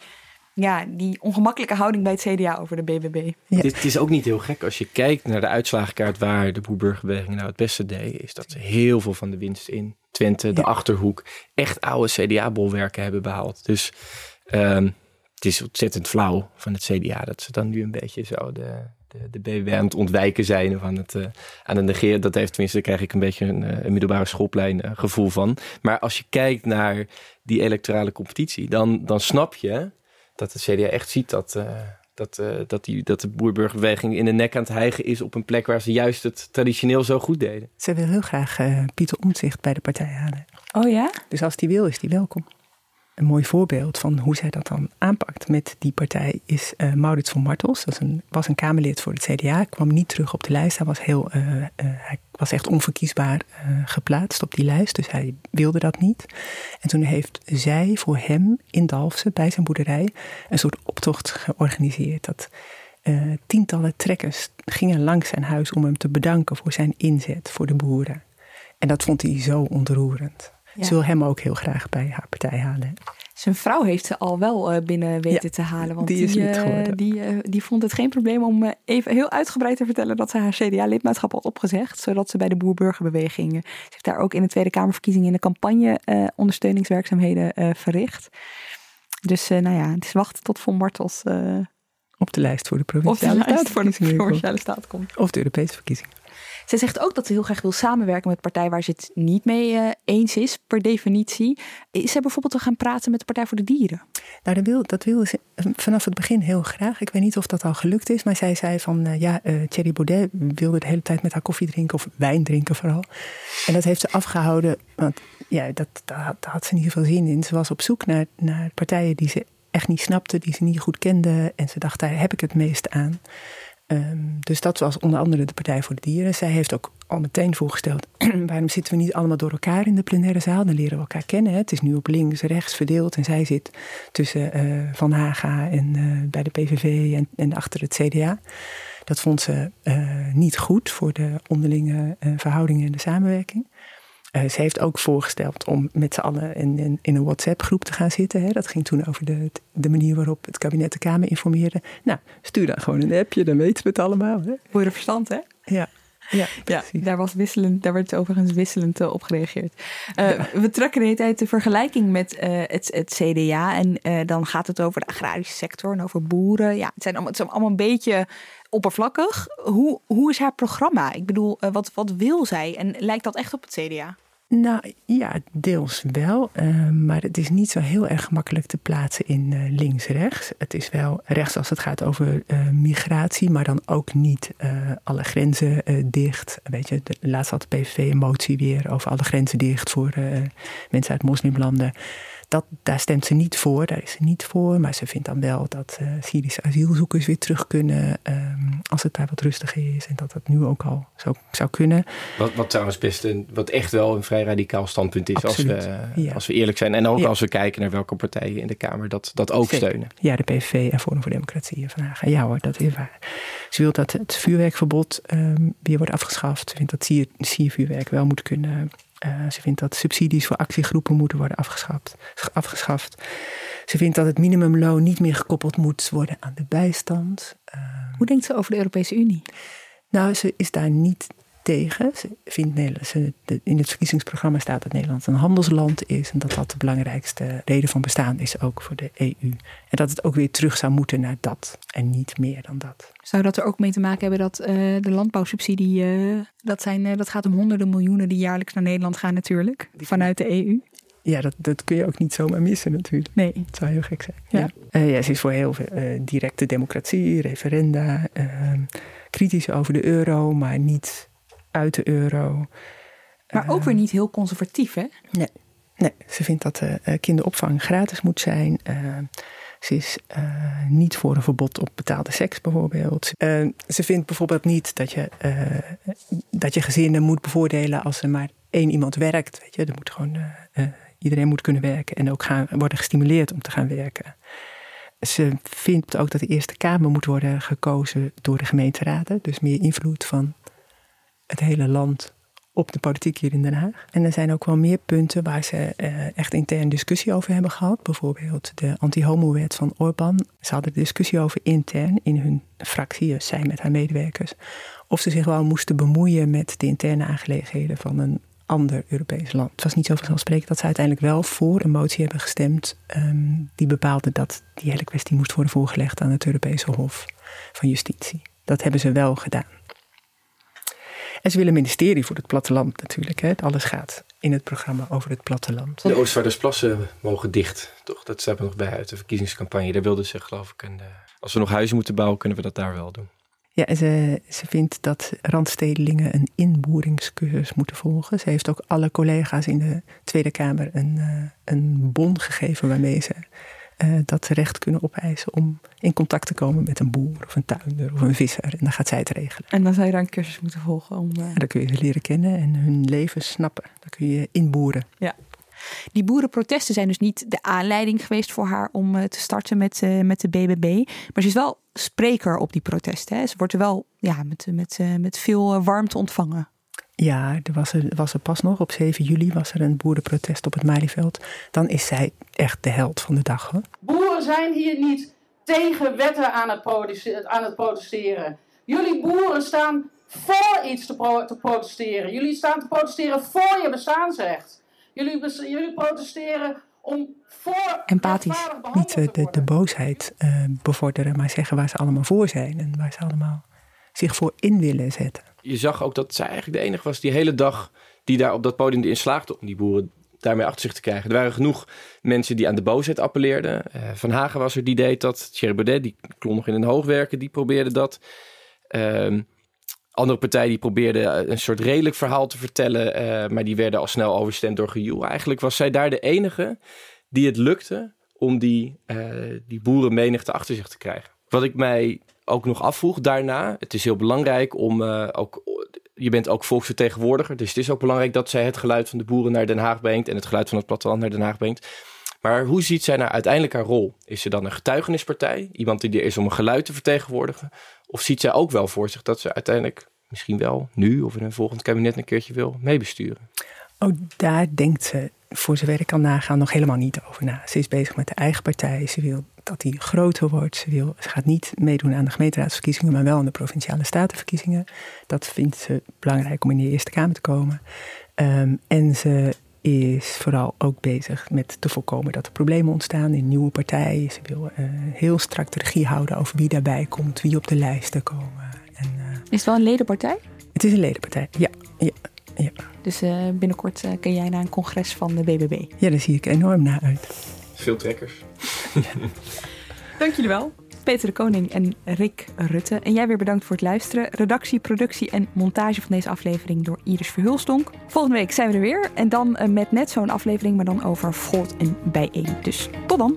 ja, die ongemakkelijke houding bij het CDA over de BBB. Ja. Het, is ook niet heel gek als je kijkt naar de uitslagenkaart waar de boerburgerbeweging nou het beste deed. Is dat ze heel veel van de winst in Twente, de Achterhoek, echt oude CDA-bolwerken hebben behaald. Dus um, het is ontzettend flauw van het CDA dat ze dan nu een beetje zo de, de, de BBB aan het ontwijken zijn of aan het, uh, aan het negeren. Dat heeft tenminste, daar krijg ik een beetje een, een middelbare schoolplein uh, gevoel van. Maar als je kijkt naar die electorale competitie, dan, dan snap je dat het CDA echt ziet dat, uh, dat, uh, dat, die, dat de boerburgerbeweging in de nek aan het hijgen is op een plek waar ze juist het traditioneel zo goed deden. Ze wil heel graag uh, Pieter Omtzigt bij de partij halen. Oh ja? Dus als die wil, is die welkom. Een mooi voorbeeld van hoe zij dat dan aanpakt met die partij is uh, Maurits van Martels. Dat een, was een Kamerlid voor het CDA. Kwam niet terug op de lijst. Hij was, heel, uh, uh, hij was echt onverkiesbaar geplaatst op die lijst. Dus hij wilde dat niet. En toen heeft zij voor hem in Dalfsen bij zijn boerderij een soort optocht georganiseerd. Dat tientallen trekkers gingen langs zijn huis om hem te bedanken voor zijn inzet voor de boeren. En dat vond hij zo ontroerend. Ze wil hem ook heel graag bij haar partij halen. Zijn vrouw heeft ze al wel uh, binnen weten ja, te halen. Want die, is die, uh, die, uh, die, vond het geen probleem om even heel uitgebreid te vertellen dat ze haar CDA-lidmaatschap had opgezegd. Zodat ze bij de Boer-Burgerbeweging. Ze heeft daar ook in de Tweede Kamerverkiezingen in de campagne ondersteuningswerkzaamheden verricht. Dus nou ja, het is wachten tot Von Bartels. op de lijst voor de provinciale staat voor de provinciale staat komt. Of de Europese verkiezingen. Zij zegt ook dat ze heel graag wil samenwerken met partijen waar ze het niet mee uh, eens is, per definitie. Is zij bijvoorbeeld te gaan praten met de Partij voor de Dieren? Nou, dat wil, dat wil ze vanaf het begin heel graag. Ik weet niet of dat al gelukt is, maar zij zei van uh, ja, uh, Thierry Baudet wilde de hele tijd met haar koffie drinken of wijn drinken vooral. En dat heeft ze afgehouden, want ja, dat, daar, had ze niet veel zin in. Ze was op zoek naar, naar partijen die ze echt niet snapte, die ze niet goed kende. En ze dacht, daar heb ik het meest aan. Um, dus dat was onder andere de Partij voor de Dieren. Zij heeft ook al meteen voorgesteld: waarom zitten we niet allemaal door elkaar in de plenaire zaal? Dan leren we elkaar kennen. Hè? Het is nu op links, rechts verdeeld. En zij zit tussen uh, Van Haga en uh, bij de PVV en, en, achter het CDA. Dat vond ze uh, niet goed voor de onderlinge verhoudingen en de samenwerking. Uh, ze heeft ook voorgesteld om met z'n allen in, in, in een WhatsApp-groep te gaan zitten. Hè. Dat ging toen over de, de manier waarop het kabinet de Kamer informeerde. Nou, stuur dan gewoon een appje, dan weten we het allemaal. Hè. Voor de verstand, hè? Ja. Ja, ja, daar, was wisselend, daar werd overigens wisselend uh, op gereageerd. Uh, ja. We trekken de hele tijd de vergelijking met uh, het, het, CDA. En dan gaat het over de agrarische sector en over boeren. Ja, het, zijn allemaal, het is allemaal een beetje oppervlakkig. Hoe, hoe is haar programma? Ik bedoel, wat, wat wil zij? En lijkt dat echt op het CDA? Nou ja, deels wel. Uh, maar het is niet zo heel erg gemakkelijk te plaatsen in uh, links-rechts. Het is wel rechts als het gaat over uh, migratie, maar dan ook niet alle grenzen dicht. Weet je, de, laatst had de PVV een motie weer over alle grenzen dicht voor mensen uit moslimlanden dat, daar stemt ze niet voor, daar is ze niet voor. Maar ze vindt dan wel dat uh, Syrische asielzoekers weer terug kunnen um, als het daar wat rustiger is. En dat dat nu ook al zo, zou kunnen. Wat, wat trouwens best een, wat echt wel een vrij radicaal standpunt is als we, ja. als we eerlijk zijn. En ook ja. als we kijken naar welke partijen in de Kamer dat, dat ook Zeker. steunen. Ja, de PVV en Forum voor Democratie en Haga. Ja hoor, dat is waar. Ze wil dat het vuurwerkverbod um, weer wordt afgeschaft. Ze vindt dat sier, siervuurwerk wel moet kunnen uh, ze vindt dat subsidies voor actiegroepen moeten worden afgeschaft, afgeschaft. Ze vindt dat het minimumloon niet meer gekoppeld moet worden aan de bijstand. Uh, Hoe denkt ze over de Europese Unie? Nou, ze is daar niet tegen. Ze vindt Nederland, in het verkiezingsprogramma staat dat Nederland een handelsland is. En dat dat de belangrijkste reden van bestaan is ook voor de EU. En dat het ook weer terug zou moeten naar dat en niet meer dan dat. Zou dat er ook mee te maken hebben dat uh, de landbouwsubsidie, uh, dat, zijn, uh, dat gaat om honderden miljoenen die jaarlijks naar Nederland gaan natuurlijk, vanuit de EU? Ja, dat, dat kun je ook niet zomaar missen natuurlijk. Nee. Het zou heel gek zijn. Ja. ja ze is voor heel veel directe democratie, referenda, ehm, kritisch over de euro, maar niet uit de euro. Maar ook weer niet heel conservatief, hè? Nee, nee. ze vindt dat uh, kinderopvang gratis moet zijn. Ze is uh, niet voor een verbod op betaalde seks bijvoorbeeld. ze vindt bijvoorbeeld niet dat je, dat je gezinnen moet bevoordelen als er maar één iemand werkt. Weet je? Er moet gewoon, iedereen moet kunnen werken en ook gaan, worden gestimuleerd om te gaan werken. Ze vindt ook dat de Eerste Kamer moet worden gekozen door de gemeenteraden. Dus meer invloed van het hele land op de politiek hier in Den Haag. En er zijn ook wel meer punten waar ze uh, echt intern discussie over hebben gehad. Bijvoorbeeld de anti-homo-wet van Orbán. Ze hadden discussie over intern in hun fractie, dus zij met haar medewerkers. Of ze zich wel moesten bemoeien met de interne aangelegenheden van een ander Europees land. Het was niet zo vanzelfsprekend dat ze uiteindelijk wel voor een motie hebben gestemd. Um, die bepaalde dat die hele kwestie moest worden voorgelegd aan het Europese Hof van Justitie. Dat hebben ze wel gedaan. En ze willen een ministerie voor het platteland natuurlijk. Hè. Alles gaat in het programma over het platteland. De Oostvaardersplassen mogen dicht, toch? Dat staat er nog bij uit de verkiezingscampagne. Daar wilden ze geloof ik. En, uh, als we nog huizen moeten bouwen, kunnen we dat daar wel doen. Ja, en ze, ze vindt dat randstedelingen een inboeringscursus moeten volgen. Ze heeft ook alle collega's in de Tweede Kamer een, uh, een bon gegeven waarmee ze uh, dat recht kunnen opeisen om in contact te komen met een boer of een tuinder of een visser. En dan gaat zij het regelen. En dan zou je daar een cursus moeten volgen om. Uh... Ja, dan kun je ze leren kennen en hun leven snappen. Dan kun je inboeren. Ja. Die boerenprotesten zijn dus niet de aanleiding geweest voor haar om uh, te starten met, met de BBB. Maar ze is wel spreker op die protesten. Hè. Ze wordt er wel ja, met, met, met veel warmte ontvangen. Ja, er was, er was er pas nog. Op 7 juli was er een boerenprotest op het Malieveld. Dan is zij echt de held van de dag. Hoor. Boeren zijn hier niet tegen wetten aan het, aan het protesteren. Jullie boeren staan voor iets te, pro te, protesteren. Jullie staan te protesteren voor je bestaansrecht. Jullie, jullie protesteren om voor. Empathisch. Niet de, de, de boosheid uh, bevorderen, maar zeggen waar ze allemaal voor zijn en waar ze allemaal zich voor in willen zetten je zag ook dat zij eigenlijk de enige was die hele dag die daar op dat podium in slaagde om die boeren daarmee achter zich te krijgen. Er waren genoeg mensen die aan de boosheid appelleerden. Uh, Van Hagen was er, die deed dat. Thierry Baudet, die klom nog in een hoogwerken, die probeerde dat. Uh, andere partijen die probeerden een soort redelijk verhaal te vertellen, uh, maar die werden al snel overstemd door gejoel. Eigenlijk was zij daar de enige die het lukte om die, uh, die boerenmenigte achter zich te krijgen. Wat ik mij ook nog afvroeg daarna. Het is heel belangrijk om uh, ook. Je bent ook volksvertegenwoordiger. Dus het is ook belangrijk dat zij het geluid van de boeren naar Den Haag brengt. En het geluid van het platteland naar Den Haag brengt. Maar hoe ziet zij nou uiteindelijk haar rol? Is ze dan een getuigenispartij? Iemand die er is om een geluid te vertegenwoordigen? Of ziet zij ook wel voor zich dat ze uiteindelijk misschien wel nu of in een volgend kabinet een keertje wil meebesturen? Oh, daar denkt ze, voor zover ik kan nagaan, nog helemaal niet over na. Ze is bezig met de eigen partij. Ze wil dat die groter wordt. Ze, wil, ze gaat niet meedoen aan de gemeenteraadsverkiezingen, maar wel aan de provinciale statenverkiezingen. Dat vindt ze belangrijk om in de Eerste Kamer te komen. Um, en ze is vooral ook bezig met te voorkomen dat er problemen ontstaan in nieuwe partijen. Ze wil uh, heel strak de regie houden over wie daarbij komt, wie op de lijsten komen. En, uh, is het wel een ledenpartij? Het is een ledenpartij, ja. ja, ja. Dus uh, binnenkort kun jij naar een congres van de BBB? Ja, daar zie ik enorm naar uit. Veel trekkers. Dank jullie wel. Peter de Koning en Rick Rutte. En jij weer bedankt voor het luisteren. Redactie, productie en montage van deze aflevering door Iris Verhulstonk. Volgende week zijn we er weer. En dan uh, met net zo'n aflevering, maar dan over Volt en bijeen. Dus tot dan.